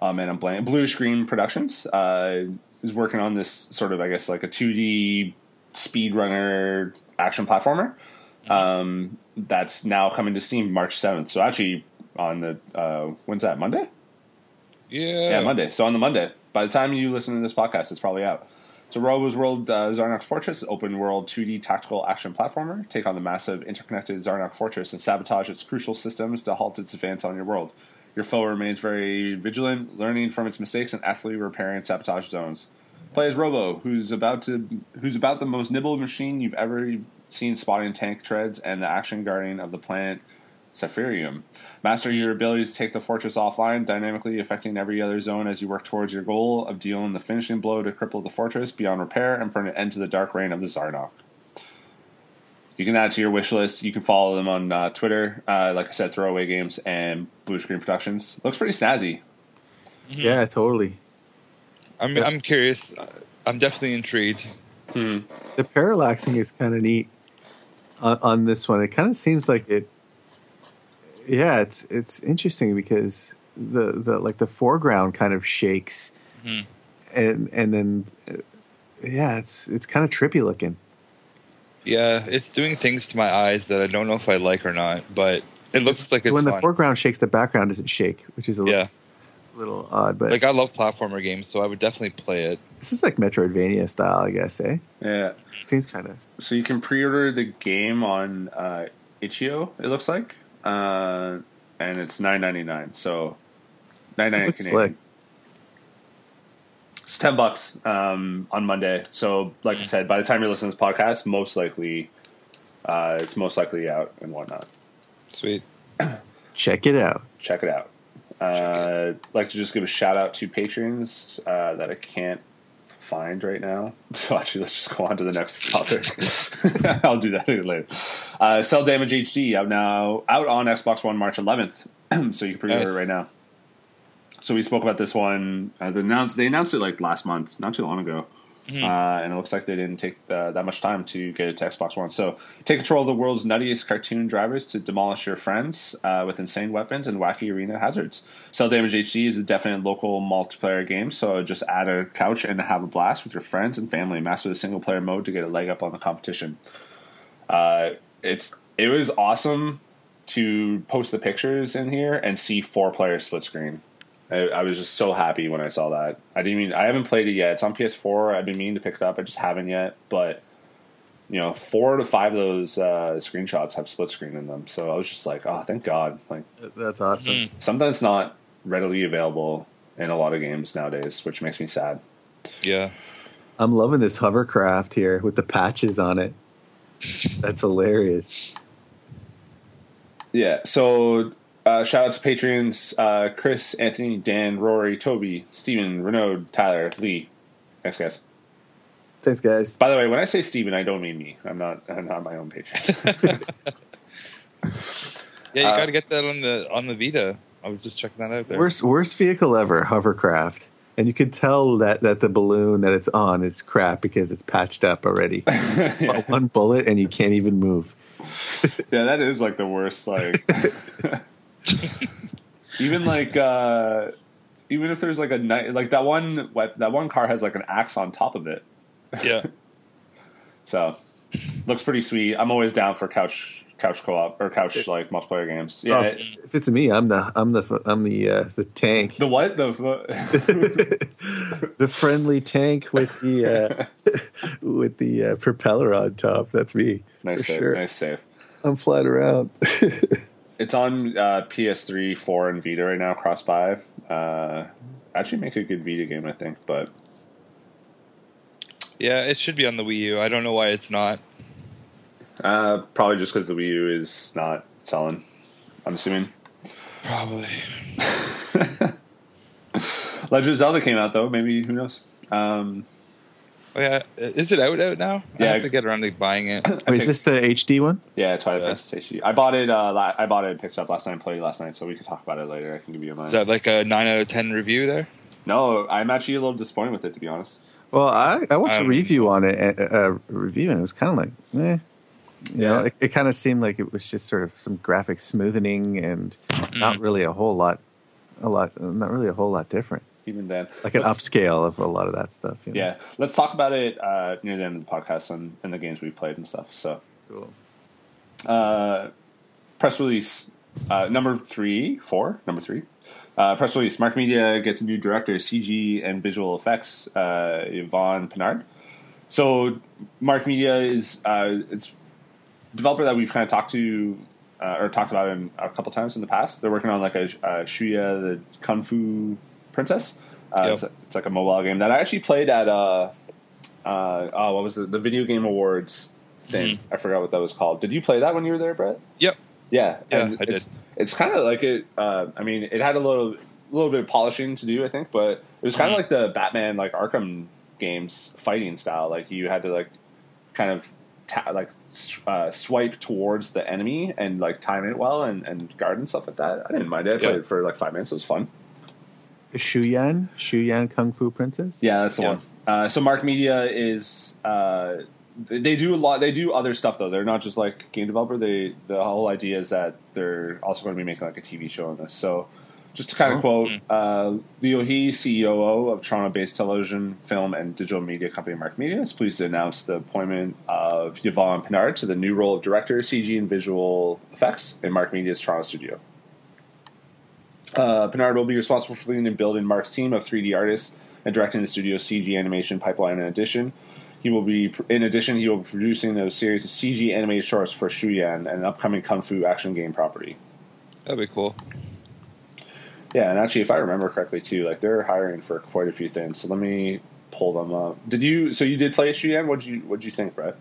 [SPEAKER 1] oh man, I'm blank. Blue Screen Productions uh, is working on this sort of, I guess, like a 2D speedrunner action platformer. Um, that's now coming to Steam March seventh. So actually, on the uh, when's that Monday?
[SPEAKER 2] Yeah.
[SPEAKER 1] Yeah, Monday. So on the Monday, by the time you listen to this podcast, it's probably out. So Robo's World uh, Zarnok Fortress, open world 2D tactical action platformer. Take on the massive interconnected Zarnok Fortress and sabotage its crucial systems to halt its advance on your world. Your foe remains very vigilant, learning from its mistakes and actively repairing sabotage zones. Play as Robo, who's about to who's about the most nimble machine you've ever seen spotting tank treads and the action guarding of the planet Zephyrium. Master your abilities to take the fortress offline, dynamically affecting every other zone as you work towards your goal of dealing the finishing blow to cripple the fortress beyond repair and put an end to the dark reign of the Zarnok. You can add to your wish list. You can follow them on uh, Twitter. Uh, like I said, Throwaway Games and Blue Screen Productions. Looks pretty snazzy.
[SPEAKER 3] Yeah, totally.
[SPEAKER 2] I'm I'm curious. Uh, I'm definitely intrigued.
[SPEAKER 3] The parallaxing is kind of neat on, on this one. It kind of seems like it. Yeah, it's it's interesting because the the like the foreground kind of shakes,
[SPEAKER 2] Mhm.
[SPEAKER 3] and and then yeah, it's it's kind of trippy looking.
[SPEAKER 2] Yeah, it's doing things to my eyes that I don't know if I like or not, but it looks like
[SPEAKER 3] so
[SPEAKER 2] it's
[SPEAKER 3] when the foreground shakes, the background doesn't shake, which is a
[SPEAKER 2] yeah,
[SPEAKER 3] little odd. But
[SPEAKER 2] like I love platformer games, so I would definitely play it.
[SPEAKER 3] this is like Metroidvania style, I guess. Eh?
[SPEAKER 1] Yeah.
[SPEAKER 3] Seems kind of
[SPEAKER 1] So you can pre-order the game on uh, itch.io. It looks like, uh, and it's nine ninety nine. So nine ninety
[SPEAKER 3] nine
[SPEAKER 1] Canadian.
[SPEAKER 3] slick.
[SPEAKER 1] It's ten bucks um, on Monday. So, like I said, by the time you're listening to this podcast, most likely, uh, it's most likely out and whatnot.
[SPEAKER 2] Sweet.
[SPEAKER 3] Check it out.
[SPEAKER 1] Check it out. Uh, like to just give a shout out to patrons uh, that I can't find right now. So actually, let's just go on to the next topic. I'll do that later. Uh, Cel Damage HD out now out on Xbox One March 11th, so you can pre-order
[SPEAKER 2] Nice.
[SPEAKER 1] it right now. So we spoke about this one. Uh, they announced they announced it like last month, not too long ago. Uh, and it looks like they didn't take uh, that much time to get it to Xbox One. So, take control of the world's nuttiest cartoon drivers to demolish your friends uh, with insane weapons and wacky arena hazards. Cel Damage HD is a definite local multiplayer game, so just add a couch and have a blast with your friends and family. Master the single player mode to get a leg up on the competition. Uh, it's it was awesome to post the pictures in here and see four player split screen. I, I was just so happy when I saw that. I didn't mean I haven't played it yet. It's on PS4. I've been meaning to pick it up. I just haven't yet. But you know, four to five of those uh, screenshots have split screen in them. So I was just like, oh, thank God! Like
[SPEAKER 3] That's awesome.
[SPEAKER 2] Mhm.
[SPEAKER 1] something that's not readily available in a lot of games nowadays, which makes me sad.
[SPEAKER 2] Yeah.
[SPEAKER 3] I'm loving this hovercraft here with the patches on it. That's hilarious.
[SPEAKER 1] Yeah. So uh, shout out to patrons: uh, Chris, Anthony, Dan, Rory, Toby, Steven, Renaud, Tyler, Lee. Thanks, guys.
[SPEAKER 3] Thanks, guys.
[SPEAKER 1] By the way, when I say Steven, I don't mean me. I'm not. I'm not my own patron.
[SPEAKER 2] Yeah, you
[SPEAKER 1] Uh,
[SPEAKER 2] got to get that on the on the Vita. I was just checking that out there.
[SPEAKER 3] Worst worst vehicle ever, hovercraft. And you can tell that, that the balloon that it's on is crap because it's patched up already.
[SPEAKER 1] yeah.
[SPEAKER 3] One bullet and you can't even move.
[SPEAKER 1] yeah, that is like the worst. Like, even like, uh, even if there's like a night, like that one, that one car has like an axe on top of it.
[SPEAKER 2] yeah.
[SPEAKER 1] So, looks pretty sweet. I'm always down for couch couch co-op or couch like multiplayer games. Yeah,
[SPEAKER 3] Oh,
[SPEAKER 1] it's,
[SPEAKER 3] if it's me, I'm the I'm the I'm the uh, the tank,
[SPEAKER 1] the what the
[SPEAKER 3] the friendly tank with the uh, with the uh, propeller on top. That's me.
[SPEAKER 1] nice
[SPEAKER 3] for
[SPEAKER 1] save,
[SPEAKER 3] sure.
[SPEAKER 1] nice save.
[SPEAKER 3] I'm flying around.
[SPEAKER 1] It's on uh, PS3, 4, and Vita right now, cross buy. Uh, actually, make a good Vita game, I think. But
[SPEAKER 2] Yeah, it should be on the Wii U. I don't know why it's not.
[SPEAKER 1] uh, probably just because the Wii U is not selling. I'm assuming.
[SPEAKER 2] Probably.
[SPEAKER 1] Legend of Zelda came out though. Maybe who knows? Um,
[SPEAKER 2] Oh yeah, is it out out now? I
[SPEAKER 1] Yeah.
[SPEAKER 2] have to get around to buying it.
[SPEAKER 3] Wait, is this the HD one?
[SPEAKER 1] yeah, Twilight
[SPEAKER 2] Yeah.
[SPEAKER 1] Princess HD. I bought it. Uh, la- I bought it and picked it up last night. and Played it last night, so we can talk about it later. I can give you mine.
[SPEAKER 2] Is that like a nine out of ten review there?
[SPEAKER 1] no, I'm actually a little disappointed with it to be honest.
[SPEAKER 3] Well, I, I watched a
[SPEAKER 2] Um,
[SPEAKER 3] review on it, a, a review, and it was kind of like, eh. You know,
[SPEAKER 1] Yeah.
[SPEAKER 3] it, it kind of seemed like it was just sort of some graphic smoothing and not really a whole lot, a lot, not really a whole lot different.
[SPEAKER 1] Even then,
[SPEAKER 3] Like an
[SPEAKER 1] Let's-
[SPEAKER 3] upscale of a lot of that stuff. You know?
[SPEAKER 1] Yeah, let's talk about it uh, near the end of the podcast and, and the games we've played and stuff. So.
[SPEAKER 3] Cool.
[SPEAKER 1] uh, press release uh, number three, four, number three. Uh, press release: Mark Media gets a new director, CG and visual effects, uh, Yvonne Pinard. So, Mark Media is uh, it's a developer that we've kind of talked to uh, or talked about in a couple times in the past. They're working on like a uh, Shuyan the Kung Fu Princess. Uh,
[SPEAKER 2] Yep.
[SPEAKER 1] it's, it's like a mobile game that I actually played at. Uh, uh, oh, what was it? The Video Game Awards thing. I forgot what that was called. Did you play that when you were there, Brett?
[SPEAKER 2] Yep.
[SPEAKER 1] Yeah,
[SPEAKER 2] Yeah, I
[SPEAKER 1] it's,
[SPEAKER 2] did.
[SPEAKER 1] It's kind of like it. Uh, I mean, it had a little, little bit of polishing to do, I think, but it was kind of
[SPEAKER 2] Mhm.
[SPEAKER 1] like the Batman, like Arkham games fighting style. Like you had to like kind of ta- like uh, swipe towards the enemy and like time it well and, and guard and stuff like that. I didn't mind it. I played
[SPEAKER 2] Yeah.
[SPEAKER 1] it for like five minutes. It was fun.
[SPEAKER 3] Shuyan, Shuyan Kung Fu Princess.
[SPEAKER 1] Yeah, that's the
[SPEAKER 2] Yeah.
[SPEAKER 1] one. Uh, so Mark Media is uh, they they do a lot. They do other stuff though. They're not just like game developer. They the whole idea is that they're also going to be making like a TV show on this. So just to kind of
[SPEAKER 3] Oh.
[SPEAKER 1] quote uh, Leo He, CEO of Toronto-based television, film, and digital media company Mark Media, is pleased to announce the appointment of Yvonne Pinard to the new role of director, of CG, and visual effects in Mark Media's Toronto studio. Uh, Pinard will be responsible for leading and building Mark's team of 3D artists and directing the studio's CG animation pipeline. In addition, he will be in addition he will be producing a series of CG animated shorts for Shuyan, an upcoming kung fu action game property.
[SPEAKER 2] That'd be cool.
[SPEAKER 1] Yeah, and actually, if I remember correctly, too, like they're hiring for quite a few things. So let me pull them up. Did you? So you did play Shuyan? What did you? What did you think, Brett?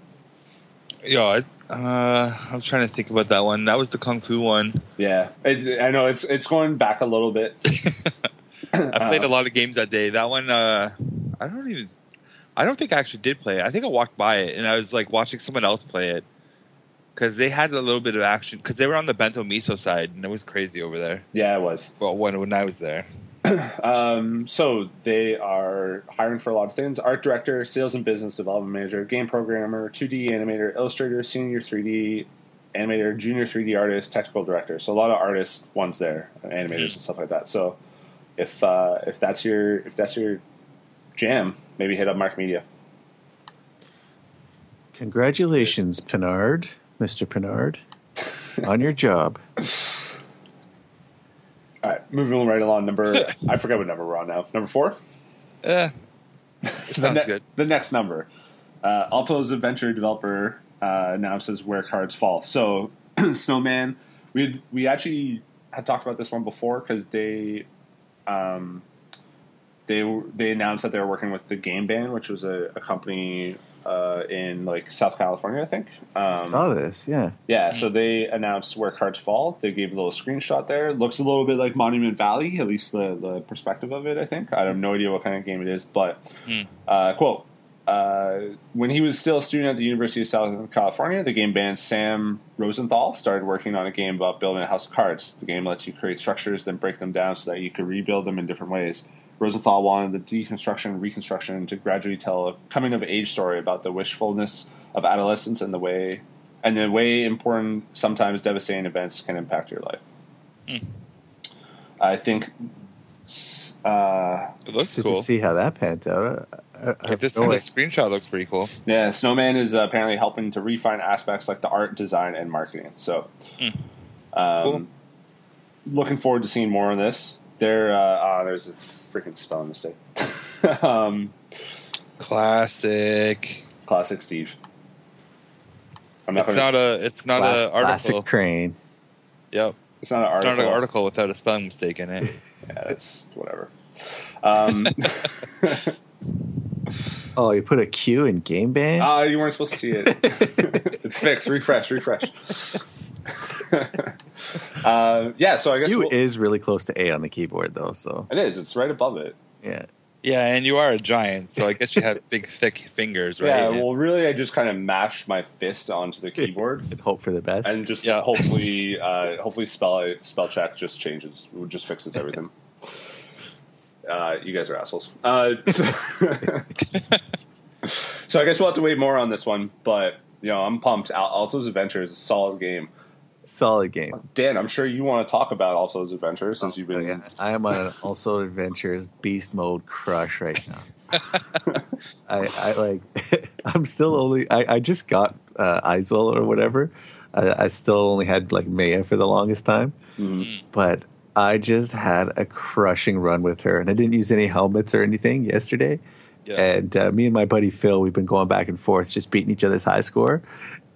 [SPEAKER 2] Yeah, I, uh, I'm trying to think about that one. That was the kung fu one.
[SPEAKER 1] Yeah, it, I know it's it's going back a little bit.
[SPEAKER 2] I played a lot of games that day. That one, uh, I don't even. I don't think I actually did play it. I think I walked by it and I was like watching someone else play it because they had a little bit of action because they were on the bento miso side and it was crazy over there.
[SPEAKER 1] Yeah, it was.
[SPEAKER 2] Well, when when I was there,
[SPEAKER 1] Um, so they are hiring for a lot of things: art director, sales and business development manager, game programmer, 2D animator, illustrator, senior 3D animator, junior 3D artist, technical director. So a lot of artist ones there, animators and stuff like that. So if uh, if that's your if that's your jam, maybe hit up Mark Media.
[SPEAKER 3] Congratulations, Pinard, Mr. Pinard, on your job.
[SPEAKER 1] All right, moving right along. Number I forget what number we're on now. Number four.
[SPEAKER 2] it
[SPEAKER 1] the, ne- the next number. Uh, Alto's adventure developer uh, announces where cards fall. So, Snowman, we we actually had talked about this one before because they, um, they they announced that they were working with the Game Band, which was a, a company uh, in like South California, I think. Um,
[SPEAKER 3] I saw this, yeah.
[SPEAKER 1] yeah, so they announced where cards fall. They gave a little screenshot there. Looks a little bit like Monument Valley, at least the, the perspective of it, I think. I have no idea what kind of game it is, but
[SPEAKER 2] Hmm.
[SPEAKER 1] uh, quote uh, When he was still a student at the University of Southern California, the game band Sam Rosenthal started working on a game about building a house of cards. The game lets you create structures, then break them down so that you could rebuild them in different ways. Rosenthal wanted the deconstruction and reconstruction to gradually tell a coming of age story about the wishfulness of adolescence and the way and the way important, sometimes devastating events can impact your life.
[SPEAKER 2] Hmm.
[SPEAKER 1] I think. s- Uh,
[SPEAKER 2] It looks cool.
[SPEAKER 3] to see how that pans out. I, I, I
[SPEAKER 2] this,
[SPEAKER 3] no
[SPEAKER 2] this screenshot looks pretty cool.
[SPEAKER 1] yeah, Snowman is uh, apparently helping to refine aspects like the art, design, and marketing. So,
[SPEAKER 2] Hmm.
[SPEAKER 1] um,
[SPEAKER 2] Cool.
[SPEAKER 1] looking forward to seeing more of this. There, uh, ah, there's a freaking spelling mistake. um,
[SPEAKER 2] Classic.
[SPEAKER 1] classic Steve. I'm not
[SPEAKER 2] It's not
[SPEAKER 1] s-
[SPEAKER 2] a. It's not
[SPEAKER 3] Class-
[SPEAKER 2] a article.
[SPEAKER 3] classic crane.
[SPEAKER 2] Yep.
[SPEAKER 1] It's not an
[SPEAKER 2] It's
[SPEAKER 1] article.
[SPEAKER 2] not an article without a spelling mistake in it.
[SPEAKER 1] Yeah, that's whatever. Um,
[SPEAKER 3] Oh, you put a Q in Game Band?
[SPEAKER 1] Ah, you weren't supposed to see it. it's fixed. Refresh. Refresh. uh, yeah. So I guess
[SPEAKER 3] Q
[SPEAKER 1] we'll-
[SPEAKER 3] is really close to A on the keyboard, though. So
[SPEAKER 1] it is. It's right above it.
[SPEAKER 3] yeah,
[SPEAKER 2] yeah, and you are a giant, so I guess you have big, thick fingers, right?
[SPEAKER 1] Yeah. Well, really, I just kind of mashed my fist onto the keyboard.
[SPEAKER 3] and hope for the best.
[SPEAKER 1] and just
[SPEAKER 2] Yeah.
[SPEAKER 1] hopefully, uh, hopefully spell spell check just changes, just fixes everything. Uh, you guys are assholes. Uh, so, so I guess we'll have to wait more on this one, but you know I'm pumped. Al- Alto's Adventure is a solid game.
[SPEAKER 3] Solid game.
[SPEAKER 1] Dan, I'm sure you want to talk about Alto's Adventure since you've been.
[SPEAKER 3] Oh, yeah. I am on an Alto's Adventures beast mode crush right now. I, I like. I'm still only. I, I just got uh, Izel or whatever. I, I still only had like Maya for the longest time,
[SPEAKER 1] Mhm.
[SPEAKER 3] but I just had a crushing run with her, and I didn't use any helmets or anything yesterday.
[SPEAKER 2] Yeah.
[SPEAKER 3] And uh, me and my buddy Phil, we've been going back and forth, just beating each other's high score.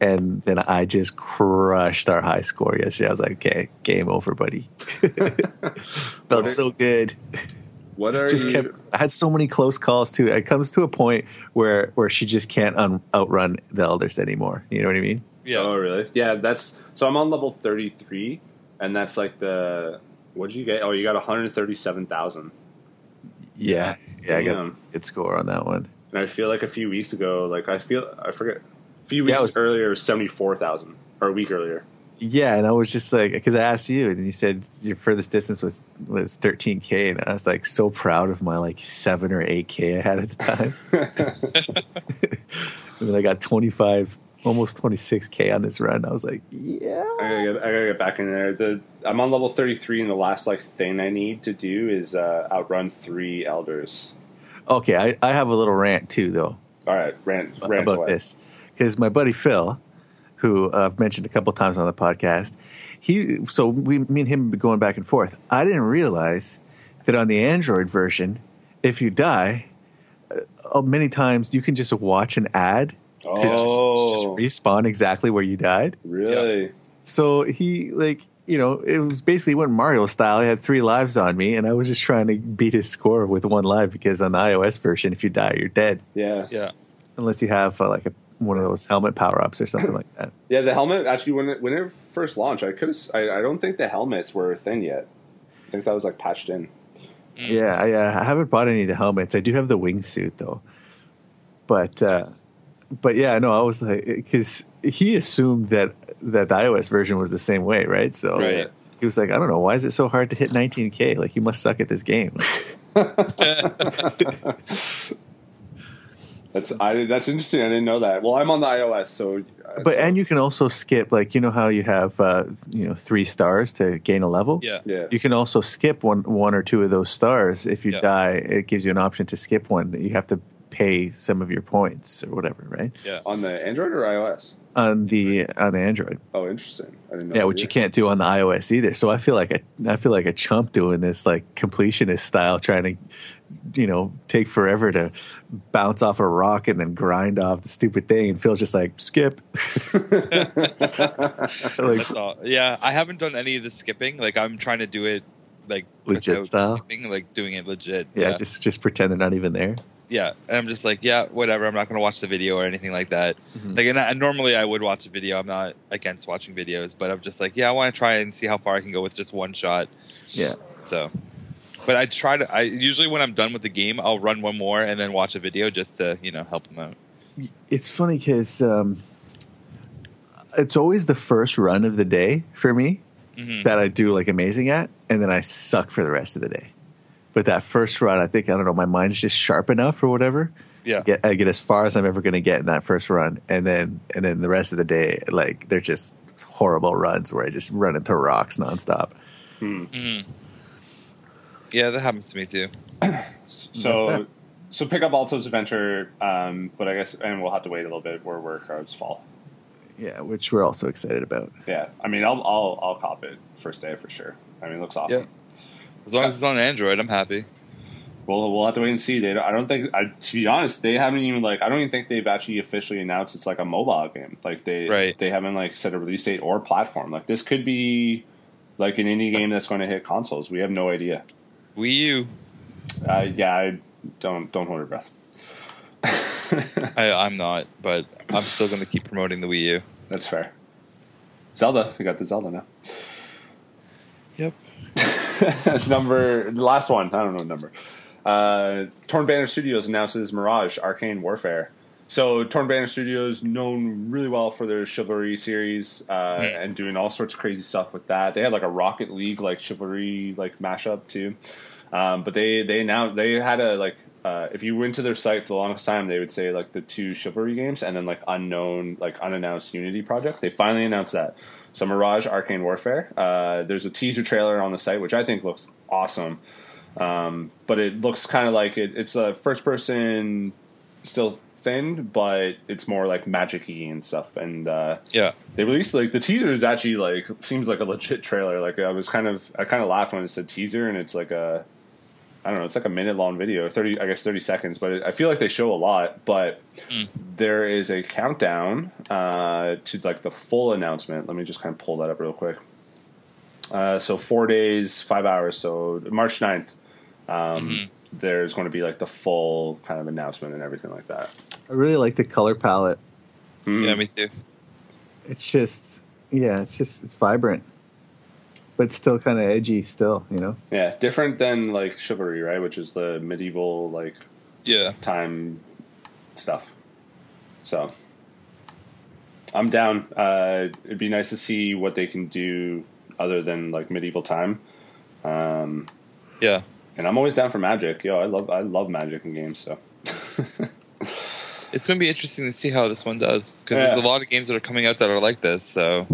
[SPEAKER 3] And then I just crushed our high score yesterday. I was like, okay, game over, buddy. Felt so good.
[SPEAKER 1] What are
[SPEAKER 3] Just
[SPEAKER 1] you?
[SPEAKER 3] kept. I had so many close calls too. It comes to a point where where she just can't un, outrun the elders anymore. You know what I mean?
[SPEAKER 2] Yeah.
[SPEAKER 1] Oh, really? Yeah, that's so. I'm on level 33, and that's like the what did you get? Oh, you got 137,000.
[SPEAKER 3] Yeah, yeah, I got a good score on that one.
[SPEAKER 1] And I feel like a few weeks ago, like I feel I forget a few
[SPEAKER 3] Yeah,
[SPEAKER 1] weeks
[SPEAKER 3] it was-
[SPEAKER 1] earlier, it was 74,000 or a week earlier.
[SPEAKER 3] Yeah, and I was just like, because I asked you, and you said your furthest distance was was 13k, and I was like so proud of my like seven or 8k I had at the time. and then I got 25, almost 26k on this run. I was like, yeah,
[SPEAKER 1] I gotta get, I gotta get back in there. The I'm on level 33, and the last like thing I need to do is uh, outrun three elders.
[SPEAKER 3] okay. I, I have a little rant too, though.
[SPEAKER 1] All right, rant, rant
[SPEAKER 3] about
[SPEAKER 1] away.
[SPEAKER 3] this because my buddy Phil, who uh, I've mentioned a couple times on the podcast, he so we me and him have been going back and forth. I didn't realize that on the Android version, if you die, uh, many times you can just watch an ad to just,
[SPEAKER 1] Oh.
[SPEAKER 3] just respawn exactly where you died.
[SPEAKER 1] Really?
[SPEAKER 3] So he like. You know, it was basically went Mario style. He had three lives on me, and I was just trying to beat his score with one life because on the iOS version, if you die, you're dead
[SPEAKER 1] Yeah.
[SPEAKER 2] Yeah.
[SPEAKER 3] unless you have uh, like a, one of those helmet power ups or something like that.
[SPEAKER 1] Yeah, the helmet actually when it when it first launched, I could I, I don't think the helmets were a thing yet. I think that was like patched in.
[SPEAKER 3] Yeah, I, uh, I haven't bought any of the helmets. I do have the wingsuit though, but uh, but yeah, no, I was like because he assumed that that the iOS version was the same way, right? So
[SPEAKER 2] Right.
[SPEAKER 3] he was like, I don't know, why is it so hard to hit 19k? Like you must suck at this game.
[SPEAKER 1] That's I that's interesting. I didn't know that. Well, I'm on the iOS, so uh,
[SPEAKER 3] but
[SPEAKER 1] so-
[SPEAKER 3] and you can also skip like you know how you have uh, you know three stars to gain a level.
[SPEAKER 2] Yeah.
[SPEAKER 1] yeah.
[SPEAKER 3] You can also skip one one or two of those stars if you
[SPEAKER 2] Yeah.
[SPEAKER 3] die. It gives you an option to skip one. You have to pay some of your points or whatever, right?
[SPEAKER 2] Yeah.
[SPEAKER 1] on the Android or iOS.
[SPEAKER 3] On the on the Android.
[SPEAKER 1] Oh, interesting. I didn't know.
[SPEAKER 3] Yeah, which you can't do on the iOS either. So I feel like a I feel like a chump doing this like completionist style, trying to you know take forever to bounce off a rock and then grind off the stupid thing. And Phil's just like skip. like
[SPEAKER 2] all. Yeah, I haven't done any of the skipping. Like I'm trying to do it like
[SPEAKER 3] Legit style?
[SPEAKER 2] skipping, like doing it legit.
[SPEAKER 3] yeah, just just pretend they're not even there.
[SPEAKER 2] yeah. And I'm just like, yeah, whatever. I'm not going to watch the video or anything like that.
[SPEAKER 3] Mhm.
[SPEAKER 2] Like, and, I, and normally I would watch a video. I'm not against watching videos, but I'm just like, yeah, I want to try and see how far I can go with just one shot.
[SPEAKER 3] Yeah,
[SPEAKER 2] So, but I try to. I usually when I'm done with the game, I'll run one more and then watch a video just to you know help them out.
[SPEAKER 3] it's funny because um, it's always the first run of the day for me
[SPEAKER 2] Mhm.
[SPEAKER 3] that I do like amazing at, and then I suck for the rest of the day. But that first run, I think I don't know, my mind's just sharp enough or whatever.
[SPEAKER 2] Yeah.
[SPEAKER 3] I get, I get as far as I'm ever going to get in that first run, and then and then the rest of the day, like they're just horrible runs where I just run into rocks nonstop.
[SPEAKER 2] Mhm. Yeah, that happens to me too.
[SPEAKER 1] So so pick up Alto's Adventure, um, but I guess and we'll have to wait a little bit where where cards fall.
[SPEAKER 3] Yeah, which we're also excited about.
[SPEAKER 1] Yeah, I mean I'll I'll I'll cop it first day for sure. I mean it looks awesome.
[SPEAKER 2] As long as it's on Android, I'm happy.
[SPEAKER 1] We'll we'll have to wait and see. They don't, I don't think I to be honest they haven't even like I don't even think they've actually officially announced it's like a mobile game. Like they
[SPEAKER 2] Right.
[SPEAKER 1] they haven't like set a release date or platform. Like this could be like an indie game that's going to hit consoles. We have no idea.
[SPEAKER 2] Wii U.
[SPEAKER 1] Uh, yeah, I don't don't hold your breath.
[SPEAKER 2] I, I'm not, but I'm still going to keep promoting the Wii U.
[SPEAKER 1] That's fair. Zelda, we got the Zelda now.
[SPEAKER 2] Yep.
[SPEAKER 1] number the last one. I don't know what number. Uh, Torn Banner Studios announces Mirage Arcane Warfare. So Torn Banner Studios known really well for their Chivalry series uh, and doing all sorts of crazy stuff with that. They had like a Rocket League like Chivalry like mashup too. Um, but they they now they had a like uh, if you went to their site for the longest time they would say like the two Chivalry games and then like unknown like unannounced Unity project. They finally announced that. So Mirage Arcane Warfare. Uh, there's a teaser trailer on the site which I think looks awesome. Um, but it looks kind of like it, it's a first person, still thin, but it's more like magic-y and stuff. And uh,
[SPEAKER 2] Yeah.
[SPEAKER 1] they released like the teaser is actually like seems like a legit trailer. Like I was kind of I kind of laughed when it said teaser, and it's like a I don't know, it's like a minute long video, thirty I guess thirty seconds. But it, I feel like they show a lot. But there is a countdown uh, to like the full announcement. Let me just kind of pull that up real quick. Uh, so four days, five hours. So March 9th, um, there's going to be like the full kind of announcement and everything like that.
[SPEAKER 3] I really like the color palette.
[SPEAKER 1] Mm.
[SPEAKER 2] Yeah, me too.
[SPEAKER 3] It's just yeah, it's just it's vibrant, but still kind of edgy. Still, you know.
[SPEAKER 1] Yeah, different than like chivalry, right? Which is the medieval like
[SPEAKER 2] Yeah.
[SPEAKER 1] time stuff. So I'm down. Uh, it'd be nice to see what they can do other than like medieval time. Um,
[SPEAKER 2] Yeah.
[SPEAKER 1] And I'm always down for magic. Yo, I love I love magic in games. So
[SPEAKER 2] It's going to be interesting to see how this one does because
[SPEAKER 1] Yeah.
[SPEAKER 2] there's a lot of games that are coming out that are like this. So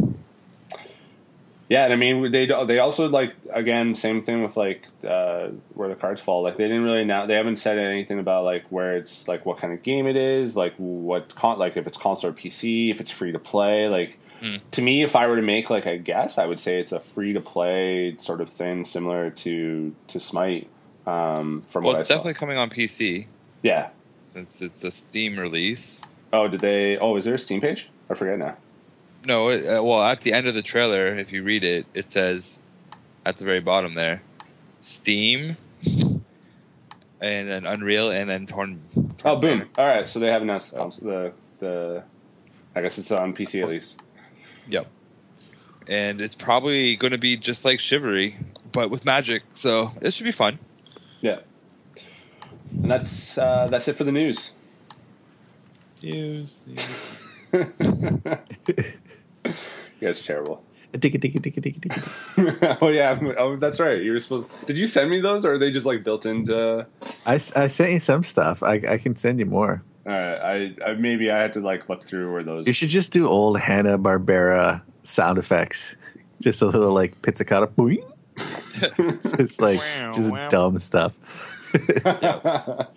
[SPEAKER 1] yeah, and I mean they they also like again same thing with like uh, where the cards fall. Like they didn't really now they haven't said anything about like where it's like what kind of game it is, like what con like if it's console or PC, if it's free to play. Like
[SPEAKER 2] Hmm.
[SPEAKER 1] to me, if I were to make like a guess, I would say it's a free to play sort of thing, similar to to Smite. Um, from
[SPEAKER 2] well,
[SPEAKER 1] what
[SPEAKER 2] it's
[SPEAKER 1] I saw,
[SPEAKER 2] definitely coming on PC
[SPEAKER 1] yeah.
[SPEAKER 2] since it's a Steam release.
[SPEAKER 1] Oh, did they? Oh, is there a Steam page? I forget now.
[SPEAKER 2] No, it, uh, well, at the end of the trailer, if you read it, it says at the very bottom there, Steam, and then Unreal, and then Torn.
[SPEAKER 1] Oh, boom! All right, so they have announced the the. I guess it's on PC at least.
[SPEAKER 2] Yep. And it's probably going to be just like Chivalry, but with magic. So it should be fun.
[SPEAKER 1] Yeah. And that's uh, that's it for the news.
[SPEAKER 2] News. news.
[SPEAKER 1] You guys are terrible.
[SPEAKER 3] Digga, digga, digga, digga, digga.
[SPEAKER 1] oh yeah, oh that's right. You were supposed. Did you send me those, or are they just like built into?
[SPEAKER 3] I, I sent you some stuff. I, I can send you more.
[SPEAKER 1] All right, I, I maybe I had to like look through where those.
[SPEAKER 3] You should just do old Hanna Barbera sound effects. Just a little like pizzicato. boing. it's like just
[SPEAKER 2] Wow.
[SPEAKER 3] dumb stuff.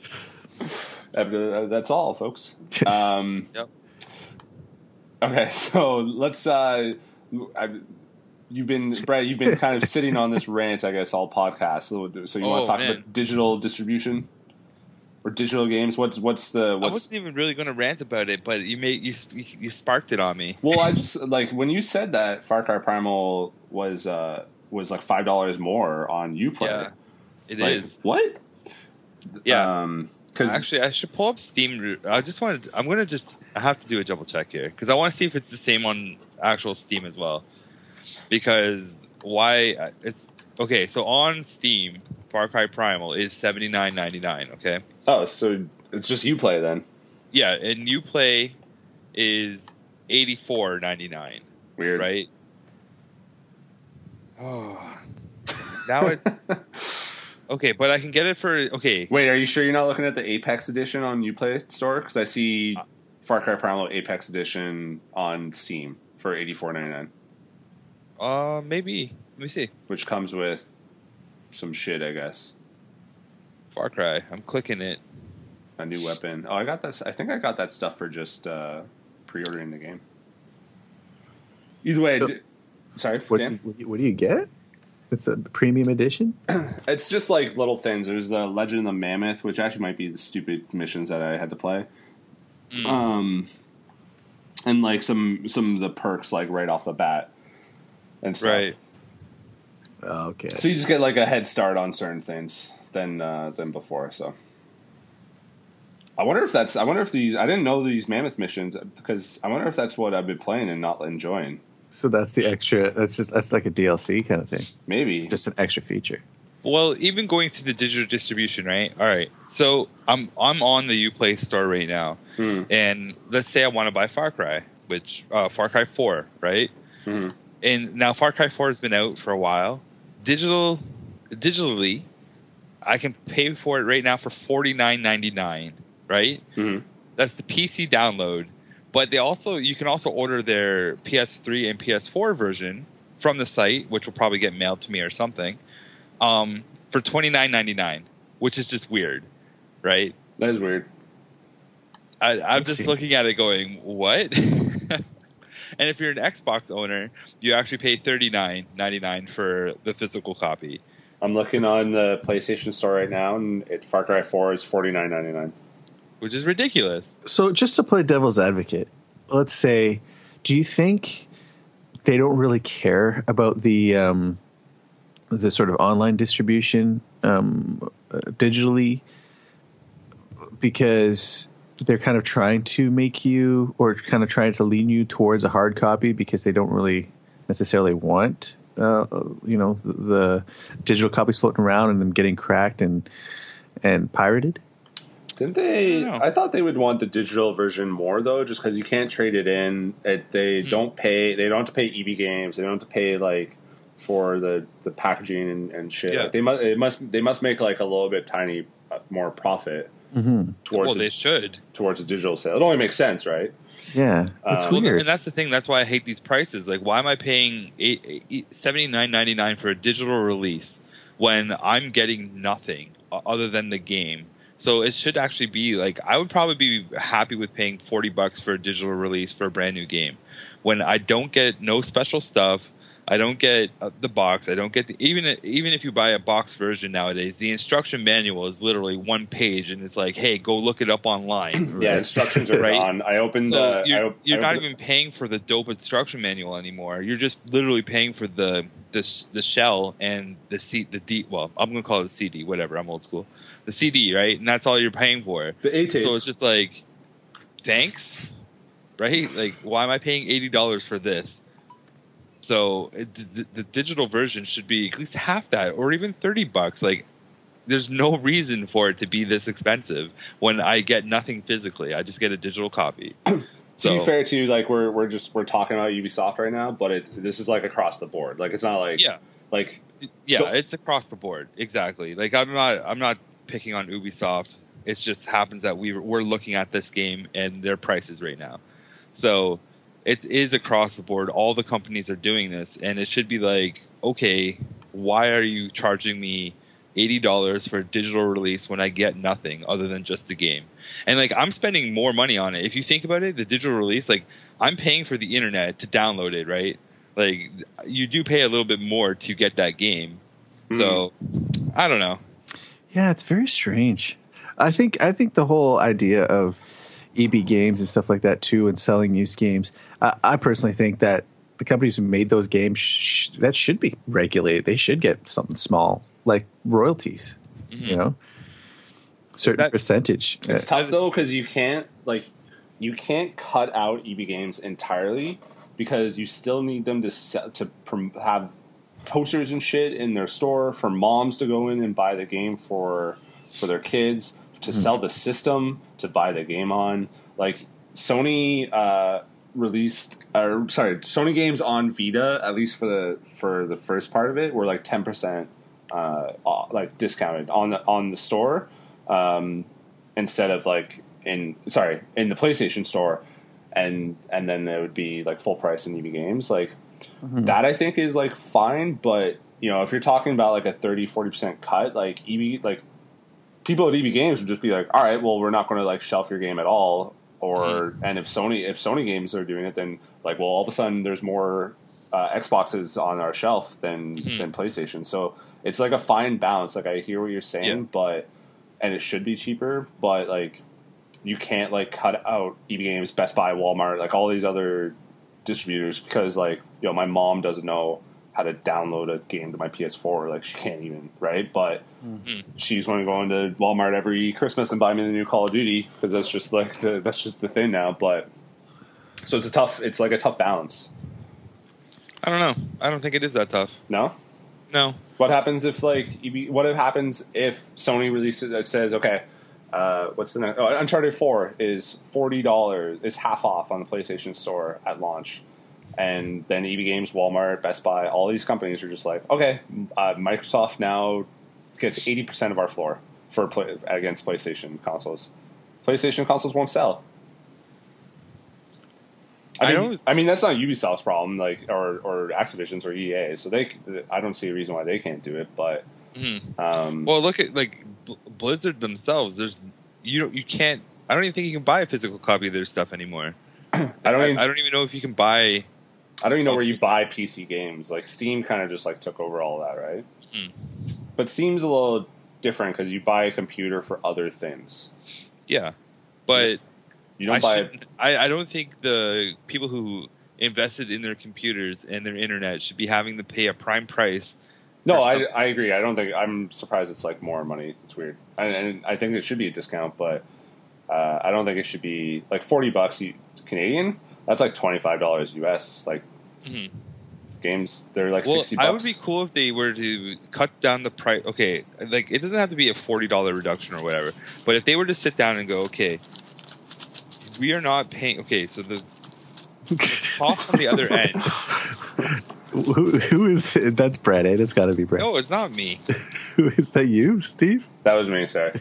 [SPEAKER 1] Uh, That's all, folks. Um,
[SPEAKER 2] Yep.
[SPEAKER 1] Okay, so let's. Uh, I, you've been, Brett. You've been kind of sitting on this rant, I guess, all podcast. So, so you want
[SPEAKER 2] Oh,
[SPEAKER 1] to talk
[SPEAKER 2] man.
[SPEAKER 1] about digital distribution or digital games? What's what's the
[SPEAKER 2] I
[SPEAKER 1] what's?
[SPEAKER 2] wasn't even really going to rant about it, but you made you you sparked it on me.
[SPEAKER 1] Well, I just like when you said that Far Cry Primal was uh, was like five dollars more on UPlay.
[SPEAKER 2] Yeah, it is.
[SPEAKER 1] like, What?
[SPEAKER 2] Yeah.
[SPEAKER 1] Um, because
[SPEAKER 2] Actually, I should pull up Steam. I just wanted. I'm gonna just. I have to do a double check here because I want to see if it's the same on actual Steam as well. Because why? uh, It's okay. So on Steam, Far Cry Primal is seventy nine ninety nine. Okay.
[SPEAKER 1] Oh, so it's just UPlay then.
[SPEAKER 2] Yeah, and UPlay is eighty four ninety nine.
[SPEAKER 1] Weird,
[SPEAKER 2] Right. Oh, now it. Okay, but I can get it for okay.
[SPEAKER 1] Wait, are you sure you're not looking at the Apex edition on UPlay store? Because I see Far Cry Primal Apex edition on Steam for eighty four ninety nine,
[SPEAKER 2] Uh, maybe. Let me see.
[SPEAKER 1] which comes with some shit, I guess.
[SPEAKER 2] Far Cry. I'm clicking it.
[SPEAKER 1] A new weapon. Oh, I got that. I think I got that stuff for just uh, pre-ordering the game. Either way,
[SPEAKER 3] So-
[SPEAKER 1] d- sorry,
[SPEAKER 3] What,
[SPEAKER 1] Dan.
[SPEAKER 3] what, what do you get? It's a premium edition.
[SPEAKER 1] It's just like little things. There's the Legend of the Mammoth, which actually might be the stupid missions that I had to play.
[SPEAKER 2] Mm.
[SPEAKER 1] Um, and like some some of the perks like right off the bat and stuff.
[SPEAKER 2] Right.
[SPEAKER 3] Oh, okay.
[SPEAKER 1] So you just get like a head start on certain things than uh, than before. So I wonder if that's. I wonder if these. I didn't know these mammoth missions because I wonder if that's what I've been playing and not enjoying.
[SPEAKER 3] So that's the extra. That's just that's like a DLC kind of thing.
[SPEAKER 1] Maybe.
[SPEAKER 3] Just an extra feature.
[SPEAKER 2] Well, even going through the digital distribution, right? All right. So I'm I'm on the UPlay store right now,
[SPEAKER 1] Hmm.
[SPEAKER 2] and let's say I want to buy Far Cry, which uh, Far Cry Four, right?
[SPEAKER 1] Mhm.
[SPEAKER 2] And now Far Cry Four has been out for a while. Digital, digitally, I can pay for it right now for forty nine ninety nine, right?
[SPEAKER 1] Mhm.
[SPEAKER 2] That's the PC download. But they also you can also order their PS3 and PS4 version from the site, which will probably get mailed to me or something, um, for twenty nine ninety nine, which is just weird, right?
[SPEAKER 1] That is weird.
[SPEAKER 2] I, I'm
[SPEAKER 3] Let's
[SPEAKER 2] just
[SPEAKER 3] see.
[SPEAKER 2] looking at it going, what? and if you're an Xbox owner, you actually pay thirty nine ninety nine for the physical copy.
[SPEAKER 1] I'm looking on the PlayStation Store right now, and it, Far Cry Four is forty nine ninety nine.
[SPEAKER 2] which is ridiculous.
[SPEAKER 3] So just to play devil's advocate, let's say, do you think they don't really care about the um, the sort of online distribution um, uh, digitally because they're kind of trying to make you or kind of trying to lean you towards a hard copy because they don't really necessarily want uh, you know the, the digital copies floating around and them getting cracked and and pirated.
[SPEAKER 1] Didn't they?
[SPEAKER 2] I
[SPEAKER 1] I, thought they would want the digital version more though, just because you can't trade it in. It, they
[SPEAKER 2] Hmm.
[SPEAKER 1] don't pay. They don't have to pay EB Games. They don't have to pay like for the, the packaging and, and shit.
[SPEAKER 2] Yeah.
[SPEAKER 1] Like, they must. It must. They must make like a little bit tiny uh, more profit
[SPEAKER 3] Mm-hmm.
[SPEAKER 1] towards
[SPEAKER 2] well,
[SPEAKER 1] a,
[SPEAKER 2] they should.
[SPEAKER 1] towards a digital sale. It only makes sense, right?
[SPEAKER 3] Yeah, it's
[SPEAKER 1] Uh,
[SPEAKER 2] Well,
[SPEAKER 3] weird.
[SPEAKER 2] and that's the thing. That's why I hate these prices. Like, why am I paying seventy nine ninety nine for a digital release when I'm getting nothing other than the game? So it should actually be like I would probably be happy with paying forty bucks for a digital release for a brand new game when I don't get no special stuff. I don't get uh, the box. I don't get the, even even if you buy a box version nowadays, the instruction manual is literally one page, and it's like, hey, go look it up online.
[SPEAKER 1] Yeah, instructions are
[SPEAKER 2] Right.
[SPEAKER 1] on. I opened.
[SPEAKER 2] So
[SPEAKER 1] uh,
[SPEAKER 2] you're,
[SPEAKER 1] I, op-
[SPEAKER 2] you're
[SPEAKER 1] I
[SPEAKER 2] not
[SPEAKER 1] opened-
[SPEAKER 2] even paying for the dope instruction manual anymore. You're just literally paying for the this the shell and the C the D. Well, I'm gonna call it the CD. Whatever. I'm old school. The CD, right? And that's all you're paying for.
[SPEAKER 1] the A tape.
[SPEAKER 2] So it's just like, thanks, right? Like, why am I paying eighty dollars for this? So it, the, the digital version should be at least half that, or even thirty bucks. Like, there's no reason for it to be this expensive when I get nothing physically. I just get a digital copy.
[SPEAKER 1] to
[SPEAKER 2] So-
[SPEAKER 1] be fair to you, like we're we're just we're talking about Ubisoft right now, but it this is like across the board. Like it's not like
[SPEAKER 2] Yeah,
[SPEAKER 1] like
[SPEAKER 2] yeah, it's across the board. Exactly. Like I'm not I'm not picking on Ubisoft. It just happens that we we're looking at this game and their prices right now. So it is across the board. All the companies are doing this, and it should be like, okay, why are you charging me eighty dollars for a digital release when I get nothing other than just the game? And like I'm spending more money on it. If you think about it, the digital release, like I'm paying for the internet to download it, right? Like you do pay a little bit more to get that game. Hmm. So I don't know.
[SPEAKER 3] Yeah, it's very strange. I think I think the whole idea of EB games and stuff like that too, and selling used games. I, I personally think that the companies who made those games sh- that should be regulated. They should get something small like royalties. You know, certain
[SPEAKER 2] That-
[SPEAKER 3] percentage.
[SPEAKER 1] It's
[SPEAKER 3] Uh,
[SPEAKER 1] tough though because you can't like you can't cut out EB games entirely because you still need them to sell, to prom- have posters and shit in their store for moms to go in and buy the game for for their kids to sell the system to buy the game on. Like Sony uh, released or sorry Sony games on Vita at least for the for the first part of it were like ten percent uh, like discounted on the on the store. Um, instead of like in sorry in the PlayStation store, and and then it would be like full price in EB Games. Like that, I think is like fine, but you know if you're talking about like a 30 40 percent cut, like EB like people at EB Games would just be like, all right, well we're not going to like shelf your game at all. Or and if Sony if Sony games are doing it, then like well all of a sudden there's more uh, Xboxes on our shelf than
[SPEAKER 2] Mhm.
[SPEAKER 1] than PlayStation. So it's like a fine balance. Like I hear what you're saying,
[SPEAKER 2] Yeah.
[SPEAKER 1] but and it should be cheaper, but like you can't like cut out EB Games, Best Buy, Walmart, like all these other distributors because like you know my mom doesn't know how to download a game to my PS4. Like she can't even right, but she's going to go into Walmart every Christmas and buy me the new Call of Duty because that's just like the, that's just the thing now. But so it's a tough. It's like a tough balance.
[SPEAKER 2] I don't know. I don't think it is that tough.
[SPEAKER 1] No.
[SPEAKER 2] No.
[SPEAKER 1] What happens if like what if happens if Sony releases uh, says okay, uh, what's the next? Oh, Uncharted Four is forty dollars is half off on the PlayStation Store at launch, and then EB Games, Walmart, Best Buy, all these companies are just like okay, uh, Microsoft now gets eighty percent of our floor for play, against PlayStation consoles. PlayStation consoles won't sell. I
[SPEAKER 2] I
[SPEAKER 1] mean,
[SPEAKER 2] don't-
[SPEAKER 1] I mean that's not Ubisoft's problem, like or or Activision's or EA. So they, I don't see a reason why they can't do it. But
[SPEAKER 2] Mhm.
[SPEAKER 1] um,
[SPEAKER 2] Well, look at like Bl- Blizzard themselves. There's you don't you can't. I don't even think you can buy a physical copy of their stuff anymore.
[SPEAKER 1] I don't
[SPEAKER 2] I,
[SPEAKER 1] even,
[SPEAKER 2] I don't even know if you can buy.
[SPEAKER 1] I don't even know where you buy PC games. Like Steam, kind of just like took over all that, right?
[SPEAKER 2] Hmm.
[SPEAKER 1] But Steam's a little different because you buy a computer for other things.
[SPEAKER 2] Yeah, but
[SPEAKER 1] You don't
[SPEAKER 2] I,
[SPEAKER 1] buy.
[SPEAKER 2] I I don't think the people who invested in their computers and their internet should be having to pay a prime price.
[SPEAKER 1] No, I. I agree. I don't think I'm surprised. It's like more money. It's weird, and, and I think it should be a discount. But Uh, I don't think it should be like forty bucks Canadian. That's like twenty five dollars US. Like
[SPEAKER 2] Mhm.
[SPEAKER 1] games, they're like
[SPEAKER 2] Well,
[SPEAKER 1] sixty bucks.
[SPEAKER 2] I would be cool if they were to cut down the price. Okay, like it doesn't have to be a forty dollar reduction or whatever, but if they were to sit down and go, okay, we are not paying. Okay, so the, the cost on the other end.
[SPEAKER 3] who, who is that's Brett? Eh? That's got to be Brett.
[SPEAKER 2] No, it's not me.
[SPEAKER 3] Who is that? You, Steve?
[SPEAKER 1] That was me. Sorry.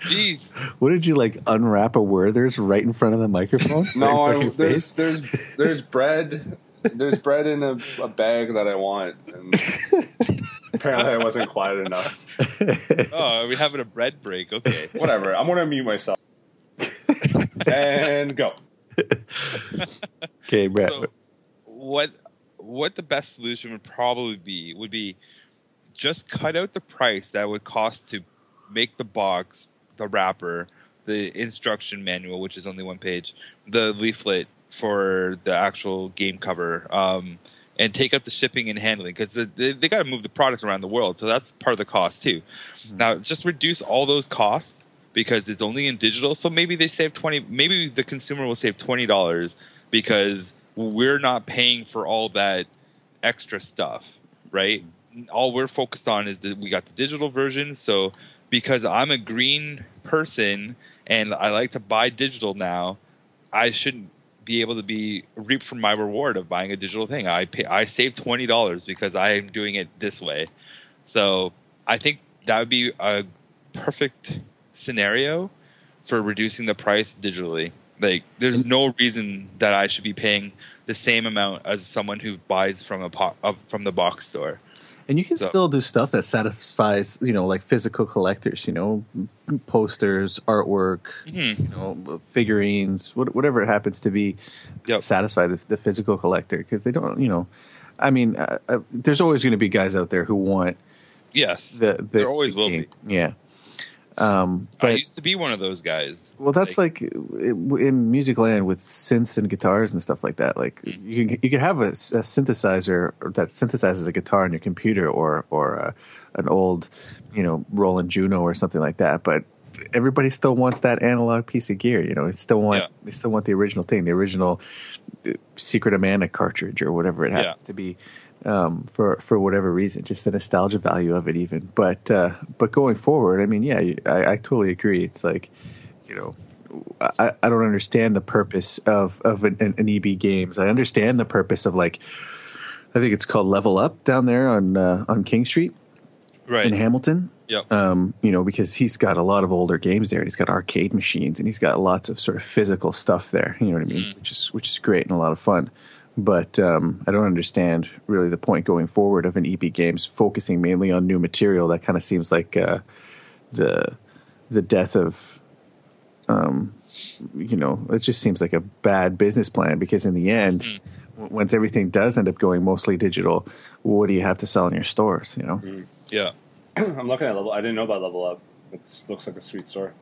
[SPEAKER 2] Jeez.
[SPEAKER 3] What did you like? Unwrap a Werther's right in front of the microphone?
[SPEAKER 1] No,
[SPEAKER 3] Right
[SPEAKER 1] I,
[SPEAKER 3] front of your
[SPEAKER 1] there's there's there's bread. There's bread in a, a bag that I want. And apparently, I wasn't quiet enough.
[SPEAKER 3] face.
[SPEAKER 2] Oh, are we having a bread break? Okay.
[SPEAKER 1] Whatever. I'm gonna mute myself. and go.
[SPEAKER 3] okay, Brett.
[SPEAKER 2] So, what what the best solution would probably be would be just cut out the price that would cost to make the box, the wrapper, the instruction manual, which is only one page, the leaflet for the actual game cover, um, and take up the shipping and handling because they, they got to move the product around the world, so that's part of the cost too. Now, just reduce all those costs because it's only in digital. So maybe they save twenty. Maybe the consumer will save twenty dollars because we're not paying for all that extra stuff, right? All we're focused on is that we got the digital version. So because I'm a green person and I like to buy digital now, I shouldn't be able to be reap from my reward of buying a digital thing. I pay, I save twenty dollars because I am doing it this way. So I think that would be a perfect scenario for reducing the price digitally. Like, there's no reason that I should be paying the same amount as someone who buys from a po- uh, from the box store.
[SPEAKER 3] And you can
[SPEAKER 2] So-
[SPEAKER 3] still do stuff that satisfies, you know, like physical collectors, you know, posters, artwork,
[SPEAKER 2] Mhm.
[SPEAKER 3] you know, figurines, what, whatever it happens to be,
[SPEAKER 2] Yep.
[SPEAKER 3] satisfy the, the physical collector because they don't, you know, I mean, uh, uh, there's always going to be guys out there who want
[SPEAKER 2] Yes,
[SPEAKER 3] the, the
[SPEAKER 2] There always
[SPEAKER 3] the
[SPEAKER 2] will
[SPEAKER 3] game. Yeah. Um,
[SPEAKER 2] I
[SPEAKER 3] but
[SPEAKER 2] used to be one of those guys.
[SPEAKER 3] well, that's like, it- in music land with synths and guitars and stuff like that. Like
[SPEAKER 2] Mm.
[SPEAKER 3] you can you can have a, a synthesizer that synthesizes a guitar on your computer or or uh, an old you know Roland Juno or something like that. But everybody still wants that analog piece of gear. You know, they still want
[SPEAKER 2] Yeah.
[SPEAKER 3] they still want the original thing, the original uh, Secret of Mana cartridge or whatever it
[SPEAKER 2] Yeah.
[SPEAKER 3] happens to be. Um, for for whatever reason, just the nostalgia value of it, even. But uh, but going forward, I mean, yeah, I, I totally agree. It's like, you know, I, I don't understand the purpose of of an, an EB games. I understand the purpose of like, I think it's called Level Up down there on uh, on King Street
[SPEAKER 2] Right.
[SPEAKER 3] in Hamilton.
[SPEAKER 2] Yep.
[SPEAKER 3] Um, you know, because he's got a lot of older games there. He's got arcade machines and he's got lots of sort of physical stuff there. You know what I mean? Which is which is great and a lot of fun. But um, I don't understand really the point going forward of an EB Games focusing mainly on new material. That kind of seems like uh, the the death of um, you know, it just seems like a bad business plan because in the end, w- once everything does end up going mostly digital, what do you have to sell in your stores? You know,
[SPEAKER 2] yeah.
[SPEAKER 1] I'm looking at level. I didn't know about Level Up. It looks like a sweet store.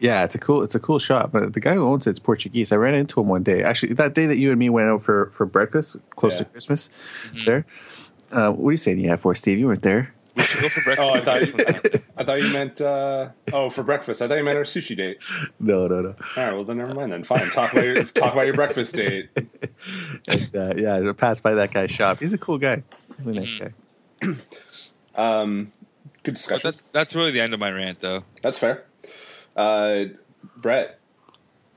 [SPEAKER 3] Yeah, it's a cool, it's a cool shop. But the guy who owns it's Portuguese. I ran into him one day. Actually, that day that you and me went out for for breakfast, close to
[SPEAKER 1] Yeah.
[SPEAKER 3] Christmas, there. Uh, what are you saying you have for Steve? You weren't there.
[SPEAKER 2] We should go for breakfast.
[SPEAKER 1] Oh, I thought you. I thought you meant uh, oh for breakfast. I thought you meant our sushi date.
[SPEAKER 3] No, no, no.
[SPEAKER 1] All right, well then never mind then. Fine, talk about your talk about your breakfast date.
[SPEAKER 3] And, uh, yeah, I passed by that guy's shop. He's a cool guy. Really nice guy.
[SPEAKER 1] Um, good discussion.
[SPEAKER 2] that's that's really the end of my rant, though.
[SPEAKER 1] That's fair. Uh, Brett,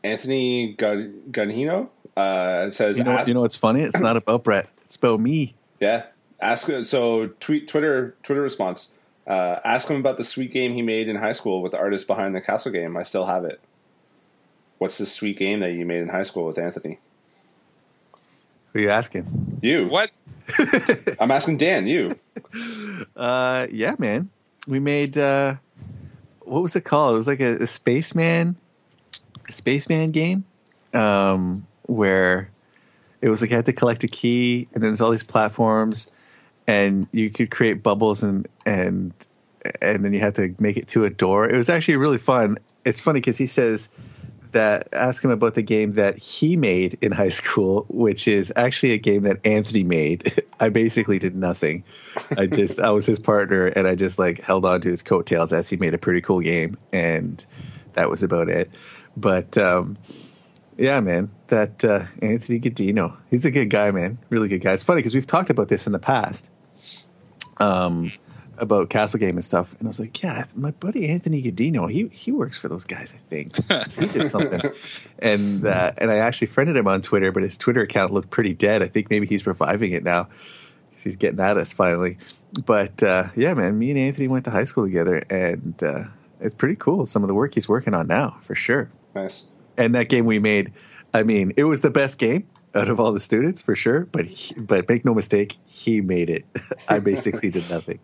[SPEAKER 1] Anthony Gun- Gunhino uh, says,
[SPEAKER 3] You know,
[SPEAKER 1] ask,
[SPEAKER 3] you know what's funny? It's not about Brett. It's about me.
[SPEAKER 1] yeah, ask. So tweet Twitter Twitter response. Uh, ask him about the sweet game he made in high school with the artist behind the castle game. I still have it. What's the sweet game that you made in high school with Anthony?
[SPEAKER 3] Who are you asking?
[SPEAKER 1] You.
[SPEAKER 2] What?
[SPEAKER 1] I'm asking Dan. You.
[SPEAKER 3] Uh, yeah, man. We made uh, what was it called? It was like a, a spaceman, a spaceman game, um, where it was like you had to collect a key, and then there's all these platforms, and you could create bubbles and and and then you had to make it to a door. It was actually really fun. It's funny because he says that ask him about the game that he made in high school, which is actually a game that Anthony made. I basically did nothing. I just I was his partner and I just like held on to his coattails as he made a pretty cool game and that was about it. But um, yeah, man, that uh, Anthony Godino, he's a good guy, man. Really good guy. It's funny because we've talked about this in the past. Um, about Castle Game and stuff, and I was like, "Yeah, my buddy Anthony Godino, he he works for those guys, I think. he did something." and uh, and I actually friended him on Twitter, but his Twitter account looked pretty dead. I think maybe he's reviving it now because he's getting at us finally. But uh, yeah, man, me and Anthony went to high school together, and uh, it's pretty cool. Some of the work he's working on now, for sure.
[SPEAKER 1] Nice.
[SPEAKER 3] And that game we made, I mean, it was the best game out of all the students for sure. But he, but make no mistake, he made it. I basically did nothing.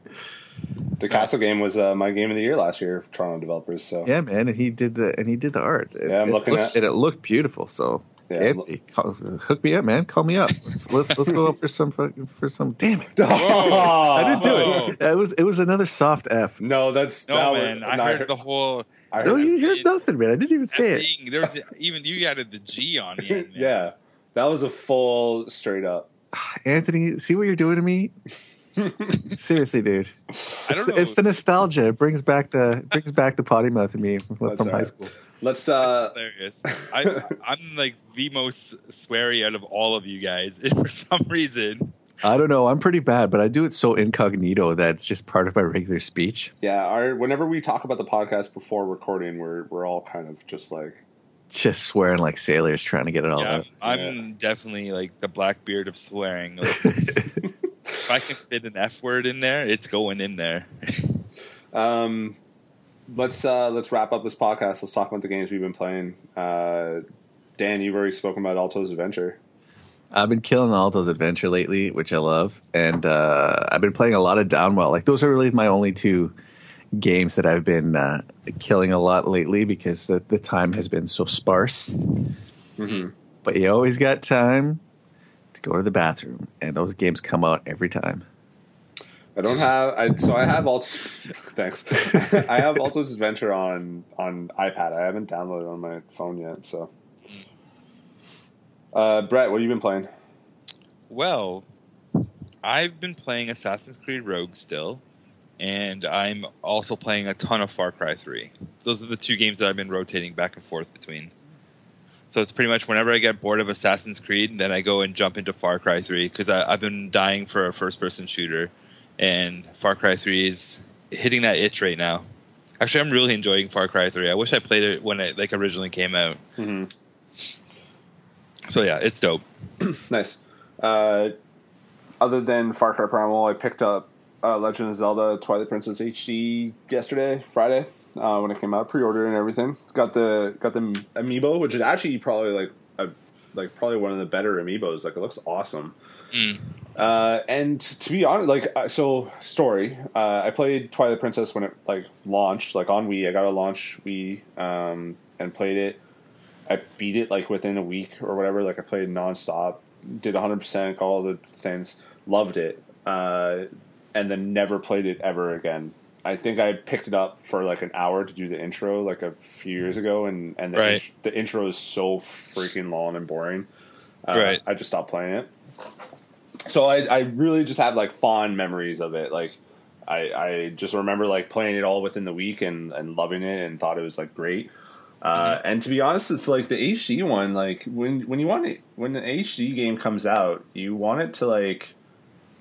[SPEAKER 1] The Castle game was uh, my game of the year last year, Toronto developers. So
[SPEAKER 3] Yeah, man, and he did the and he did the art. It-
[SPEAKER 1] Yeah, I'm looking
[SPEAKER 3] looked,
[SPEAKER 1] at-
[SPEAKER 3] and it looked beautiful. So
[SPEAKER 1] Yeah,
[SPEAKER 3] Anthony, call, hook me up, man. Call me up. Let's let's, let's go for some fucking- for some. Damn it! I didn't do
[SPEAKER 2] Whoa.
[SPEAKER 3] it. It was it was another soft F.
[SPEAKER 1] No, that's
[SPEAKER 2] No
[SPEAKER 1] that
[SPEAKER 2] man,
[SPEAKER 1] was-
[SPEAKER 2] I
[SPEAKER 1] no,
[SPEAKER 2] heard the whole.
[SPEAKER 1] I
[SPEAKER 3] No,
[SPEAKER 1] heard-
[SPEAKER 3] you heard nothing, man. I didn't even say it.
[SPEAKER 2] thing. There was even you added the G on the end. man.
[SPEAKER 1] yeah, that was a full straight up.
[SPEAKER 3] Anthony, see what you're doing to me? Seriously, dude.
[SPEAKER 2] I don't
[SPEAKER 3] It's,
[SPEAKER 2] know.
[SPEAKER 3] it's the nostalgia. It brings back the it brings back the potty mouth in me from, from high school.
[SPEAKER 1] Let's uh,
[SPEAKER 2] hilarious. I, I'm like the most sweary out of all of you guys for some reason.
[SPEAKER 3] I don't know. I'm pretty bad, but I do it so incognito that it's just part of my regular speech.
[SPEAKER 1] yeah. Our whenever we talk about the podcast before recording, we're we're all kind of just like
[SPEAKER 3] Just swearing like sailors trying to get it all
[SPEAKER 2] Yeah,
[SPEAKER 3] out.
[SPEAKER 2] I'm, I'm definitely like the black beard of swearing. Like, if I can fit an F word in there, it's going in there.
[SPEAKER 1] Um, let's uh, let's wrap up this podcast. Let's talk about the games we've been playing. Uh, Dan, you've already spoken about Alto's Adventure.
[SPEAKER 3] I've been killing Alto's Adventure lately, which I love, and uh, I've been playing a lot of Downwell. Like those are really my only two games that I've been uh, killing a lot lately because the the time has been so sparse.
[SPEAKER 1] Mm-hmm.
[SPEAKER 3] But you always got time to go to the bathroom, and those games come out every time.
[SPEAKER 1] I don't have. I so I have Alto. thanks. I have Alto's Adventure on on iPad. I haven't downloaded it on my phone yet. So, uh, Brett, what have you been playing?
[SPEAKER 2] Well, I've been playing Assassin's Creed Rogue still, and I'm also playing a ton of Far Cry 3. Those are the two games that I've been rotating back and forth between. So it's pretty much whenever I get bored of Assassin's Creed, then I go and jump into Far Cry 3 because I've been dying for a first person shooter, and Far Cry 3 is hitting that itch right now. Actually, I'm really enjoying Far Cry 3. I wish I played it when it like originally came out.
[SPEAKER 1] Mm-hmm.
[SPEAKER 2] So yeah, it's dope.
[SPEAKER 1] Nice. Uh, other than Far Cry Primal, I picked up uh, Legend of Zelda Twilight Princess HD yesterday, Friday, uh, when it came out, pre-ordered and everything. Got the got the amiibo, which is actually probably like a, like probably one of the better amiibos. Like it looks awesome.
[SPEAKER 2] Mm.
[SPEAKER 1] Uh, and to be honest, like uh, so, story. Uh, I played Twilight Princess when it like launched, like on Wii. I got a launch Wii um, and played it. I beat it like within a week or whatever. Like I played nonstop, did 100 percent, all the things, loved it, uh, and then never played it ever again. I think I picked it up for like an hour to do the intro like a few years ago, and and the,
[SPEAKER 2] Right.
[SPEAKER 1] int- the intro is so freaking long and boring. Uh,
[SPEAKER 2] Right.
[SPEAKER 1] I just stopped playing it. So I, I really just have like fond memories of it. Like I, I just remember like playing it all within the week and, and loving it and thought it was like great. Uh, and to be honest, it's like the HD one. Like when when you want it, when an HD game comes out, you want it to like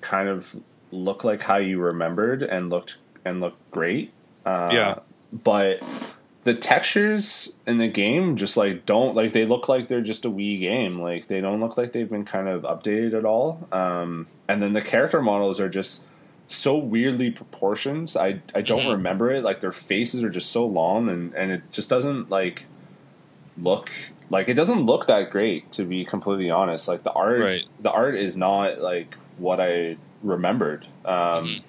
[SPEAKER 1] kind of look like how you remembered and looked and look great. Uh,
[SPEAKER 2] Yeah.
[SPEAKER 1] But the textures in the game just like don't like they look like they're just a Wii game. Like they don't look like they've been kind of updated at all. Um, and then the character models are just so weirdly proportioned. I I don't
[SPEAKER 2] Mhm.
[SPEAKER 1] remember it. Like their faces are just so long, and and it just doesn't like look like it doesn't look that great. To be completely honest, like the art,
[SPEAKER 2] Right.
[SPEAKER 1] the art is not like what I remembered. Um,
[SPEAKER 2] Mhm.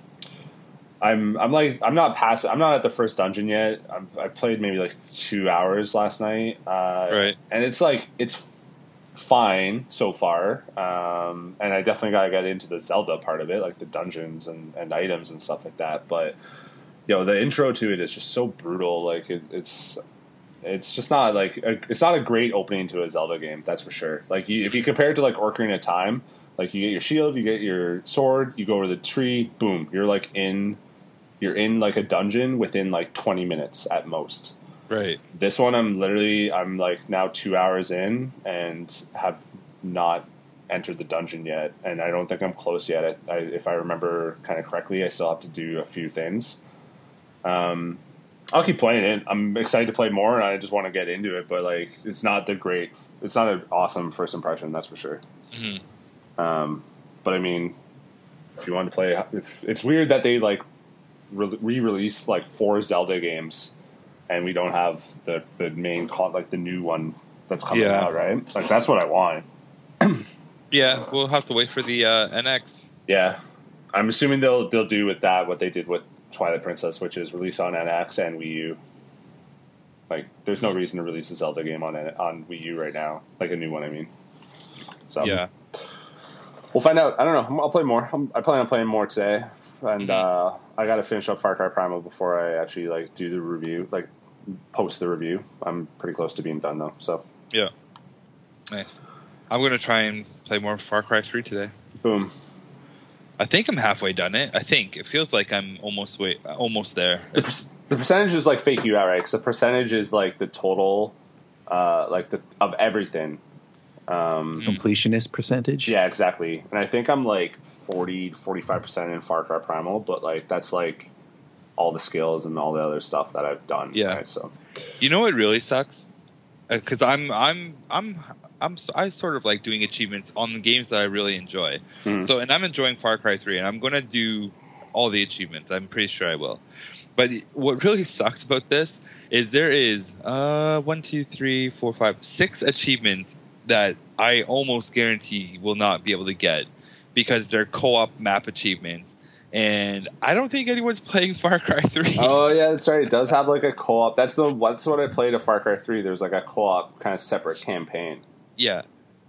[SPEAKER 1] I'm I'm like I'm not past I'm not at the first dungeon yet. I'm, I played maybe like two hours last night, uh,
[SPEAKER 2] Right.
[SPEAKER 1] and it's like it's fine so far. Um, and I definitely got to get into the Zelda part of it, like the dungeons and, and items and stuff like that. But you know, the intro to it is just so brutal. Like it, it's it's just not like a, it's not a great opening to a Zelda game. That's for sure. Like you, if you compare it to like Ocarina of Time, like you get your shield, you get your sword, you go over the tree, boom, you're like in you're in like a dungeon within like 20 minutes at most.
[SPEAKER 2] Right.
[SPEAKER 1] This one, I'm literally, I'm like now two hours in and have not entered the dungeon yet, and I don't think I'm close yet. I, I, if I remember kind of correctly, I still have to do a few things. Um, I'll keep playing it. I'm excited to play more, and I just want to get into it. But like, it's not the great. It's not an awesome first impression, that's for sure.
[SPEAKER 2] Mhm.
[SPEAKER 1] Um, but I mean, if you want to play, if, it's weird that they like re- re-released like four Zelda games, and we don't have the the main con- like the new one that's coming
[SPEAKER 2] Yeah.
[SPEAKER 1] out, right? Like that's what I want.
[SPEAKER 2] Yeah, we'll have to wait for the uh, NX.
[SPEAKER 1] Yeah, I'm assuming they'll they'll do with that what they did with Twilight Princess, which is release on NX and Wii U. Like, there's no reason to release a Zelda game on on Wii U right now, like a new one. I mean, so
[SPEAKER 2] Yeah.
[SPEAKER 1] We'll find out. I don't know. I'll play more. I'm, I plan on playing more today, and
[SPEAKER 2] Mhm.
[SPEAKER 1] uh, I got to finish up Far Cry Primal before I actually like do the review, like post the review. I'm pretty close to being done though. So
[SPEAKER 2] Yeah. Nice. I'm gonna try and play more Far Cry 3 today.
[SPEAKER 1] boom.
[SPEAKER 2] I think I'm halfway done it. I think it feels like I'm almost way almost there.
[SPEAKER 1] the, per- the percentage is like fake you out, right? Because the percentage is like the total, uh, like the of everything. Um,
[SPEAKER 2] Mm.
[SPEAKER 3] Completionist percentage.
[SPEAKER 1] yeah, exactly. And I think I'm like 40 45 percent in Far Cry Primal, but like that's like all the skills and all the other stuff that I've done.
[SPEAKER 2] Yeah.
[SPEAKER 1] right? So
[SPEAKER 2] You know what really sucks? Because I'm I'm I'm I'm s- I sort of like doing achievements on the games that I really enjoy.
[SPEAKER 1] Mhm.
[SPEAKER 2] So and I'm enjoying Far Cry 3, and I'm gonna do all the achievements. I'm pretty sure I will. But what really sucks about this is there is uh one, two, three, four, five, six achievements that I almost guarantee will not be able to get because they're co-op map achievements. And I don't think anyone's playing Far Cry 3.
[SPEAKER 1] Oh yeah, that's right. It does have like a co-op. That's the that's what I played at Far Cry Three. There's like a co-op kind of separate campaign.
[SPEAKER 2] Yeah,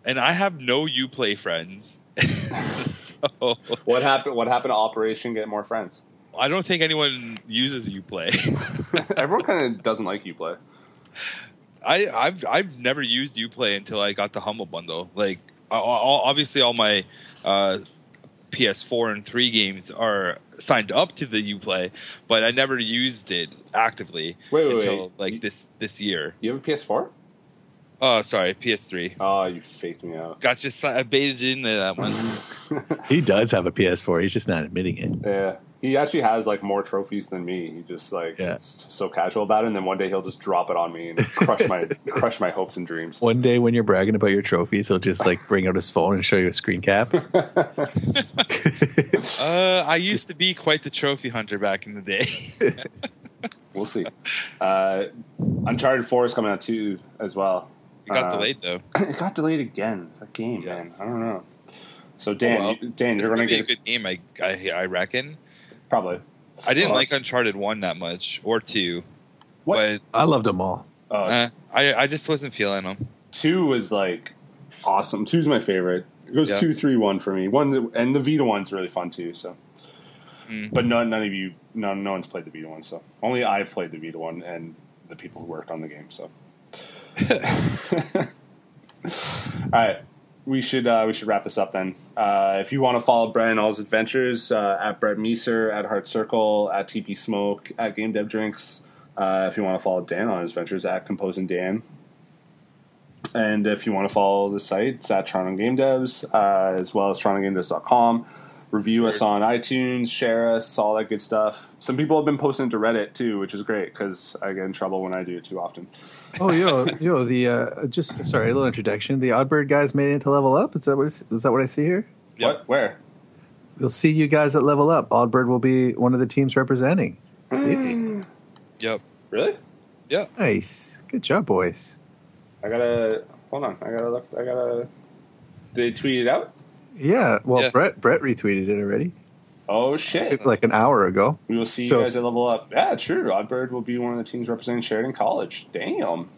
[SPEAKER 2] and I have no UPlay friends, so
[SPEAKER 1] What happened? What happened to Operation Get More Friends?
[SPEAKER 2] I don't think anyone uses UPlay.
[SPEAKER 1] Everyone kind of doesn't like UPlay.
[SPEAKER 2] I, I've I've never used UPlay until I got the Humble Bundle. Like, I- I- obviously, all my uh, PS4 and three games are signed up to the UPlay, but I never used it actively
[SPEAKER 1] Wait, wait,
[SPEAKER 2] until
[SPEAKER 1] wait.
[SPEAKER 2] like this this year.
[SPEAKER 1] You have a PS4?
[SPEAKER 2] Oh, sorry, PS3.
[SPEAKER 1] Oh, you faked me out.
[SPEAKER 2] Got just I baited you into that one.
[SPEAKER 3] He does have a PS4. He's just not admitting it.
[SPEAKER 1] Yeah, he actually has like more trophies than me. He just like
[SPEAKER 3] Yeah.
[SPEAKER 1] s- so casual about it, and then one day he'll just drop it on me and crush my crush my hopes and dreams.
[SPEAKER 3] One day when you're bragging about your trophies, he'll just like bring out his phone and show you a screen cap.
[SPEAKER 2] Uh, I used to be quite the trophy hunter back in the day.
[SPEAKER 1] We'll see. Uh, Uncharted Four is coming out too as well.
[SPEAKER 2] It got
[SPEAKER 1] Uh,
[SPEAKER 2] delayed though.
[SPEAKER 1] it got delayed again. That game,
[SPEAKER 2] Yeah.
[SPEAKER 1] man. I don't know. So Dan,
[SPEAKER 2] Oh, well.
[SPEAKER 1] Dan, you're gonna
[SPEAKER 2] gonna a good game, I, I I reckon.
[SPEAKER 1] Probably.
[SPEAKER 2] I didn't
[SPEAKER 1] Oh,
[SPEAKER 2] like Uncharted one that much or two,
[SPEAKER 1] What?
[SPEAKER 3] I loved them all.
[SPEAKER 1] Oh,
[SPEAKER 2] uh, I I just wasn't feeling them.
[SPEAKER 1] two was like awesome. Two's my favorite. It goes
[SPEAKER 2] Yeah.
[SPEAKER 1] two, three, one for me. One and the Vita one's really fun too. So,
[SPEAKER 2] Mm.
[SPEAKER 1] but none, none of you, no, no one's played the Vita one. So only I've played the Vita one and the people who worked on the game. So, all right, we should uh, we should wrap this up then. Uh, if you want to follow Brett and all his adventures uh, at Brett Meeser, at Heart Circle, at TP Smoke, at Game Dev Drinks. Uh, if you want to follow Dan on his ventures at Composing Dan, and if you want to follow the site, it's at Toronto Game Devs, uh, as well as TorontoGameDevs.com. Review us on iTunes, share us, all that good stuff. Some people have been posting to Reddit too, which is great because I get in trouble when I do it too often.
[SPEAKER 3] Oh, yo, yo, the uh, just sorry, a little introduction. The Oddbird guys made it to level up. Is that what is, is that what I see here?
[SPEAKER 2] Yep.
[SPEAKER 1] What? Where?
[SPEAKER 3] We'll see you guys at level up. Oddbird will be one of the teams representing. Yay.
[SPEAKER 2] Yep.
[SPEAKER 1] Really? Yeah.
[SPEAKER 3] Nice, good job, boys.
[SPEAKER 1] I gotta hold on. I gotta look. I gotta. They tweet it out?
[SPEAKER 3] Yeah, well,
[SPEAKER 2] Yeah.
[SPEAKER 3] Brett Brett retweeted it already,
[SPEAKER 1] Oh shit!
[SPEAKER 3] like an hour ago.
[SPEAKER 1] We will see
[SPEAKER 3] So-
[SPEAKER 1] you guys at level up. Yeah, true. Oddbird will be one of the teams representing Sheridan College. Damn.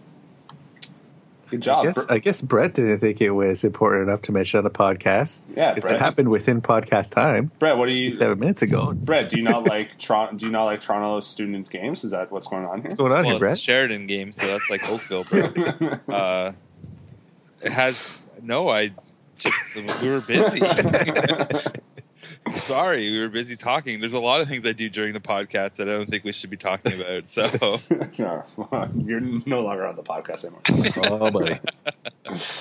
[SPEAKER 1] Good
[SPEAKER 3] I
[SPEAKER 1] job.
[SPEAKER 3] guess
[SPEAKER 1] Br-
[SPEAKER 3] I guess Brett didn't think it was important enough to mention on the podcast.
[SPEAKER 1] yeah,
[SPEAKER 3] Because
[SPEAKER 1] Brett.
[SPEAKER 3] it happened within podcast time,
[SPEAKER 1] Brett, what do you?
[SPEAKER 3] seven minutes ago.
[SPEAKER 1] Brett, do you not like Toronto? Do you not like Toronto student games? Is that what's going on here?
[SPEAKER 3] What's going on
[SPEAKER 2] Well,
[SPEAKER 3] here,
[SPEAKER 2] it's
[SPEAKER 3] Brett?
[SPEAKER 2] Sheridan game, so that's like Oakville, bro. uh, it has no. I just we were busy. Sorry, we were busy talking. There's a lot of things I do during the podcast that I don't think we should be talking about. So
[SPEAKER 1] no, you're no longer on the podcast anymore.
[SPEAKER 3] Oh, buddy.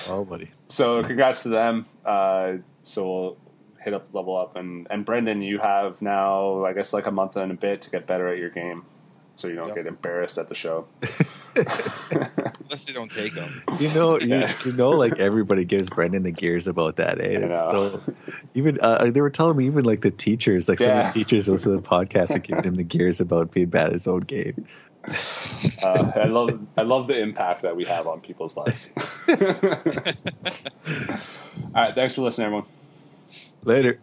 [SPEAKER 3] Oh, buddy.
[SPEAKER 1] So congrats to them. Uh, so we'll hit up level up and and Brendan, you have now I guess like a month and a bit to get better at your game, so you don't
[SPEAKER 2] Yep.
[SPEAKER 1] get embarrassed at the show.
[SPEAKER 2] unless they don't take them,
[SPEAKER 3] You know, you,
[SPEAKER 1] Yeah.
[SPEAKER 3] you know, like everybody gives Brendan the gears about that. Eh? It's so even uh, they were telling me even like the teachers, like some of the teachers who listen to the podcast are giving him the gears about being bad at his own game.
[SPEAKER 1] Uh, I love I love the impact that we have on people's lives. All right, thanks for listening, everyone.
[SPEAKER 3] Later.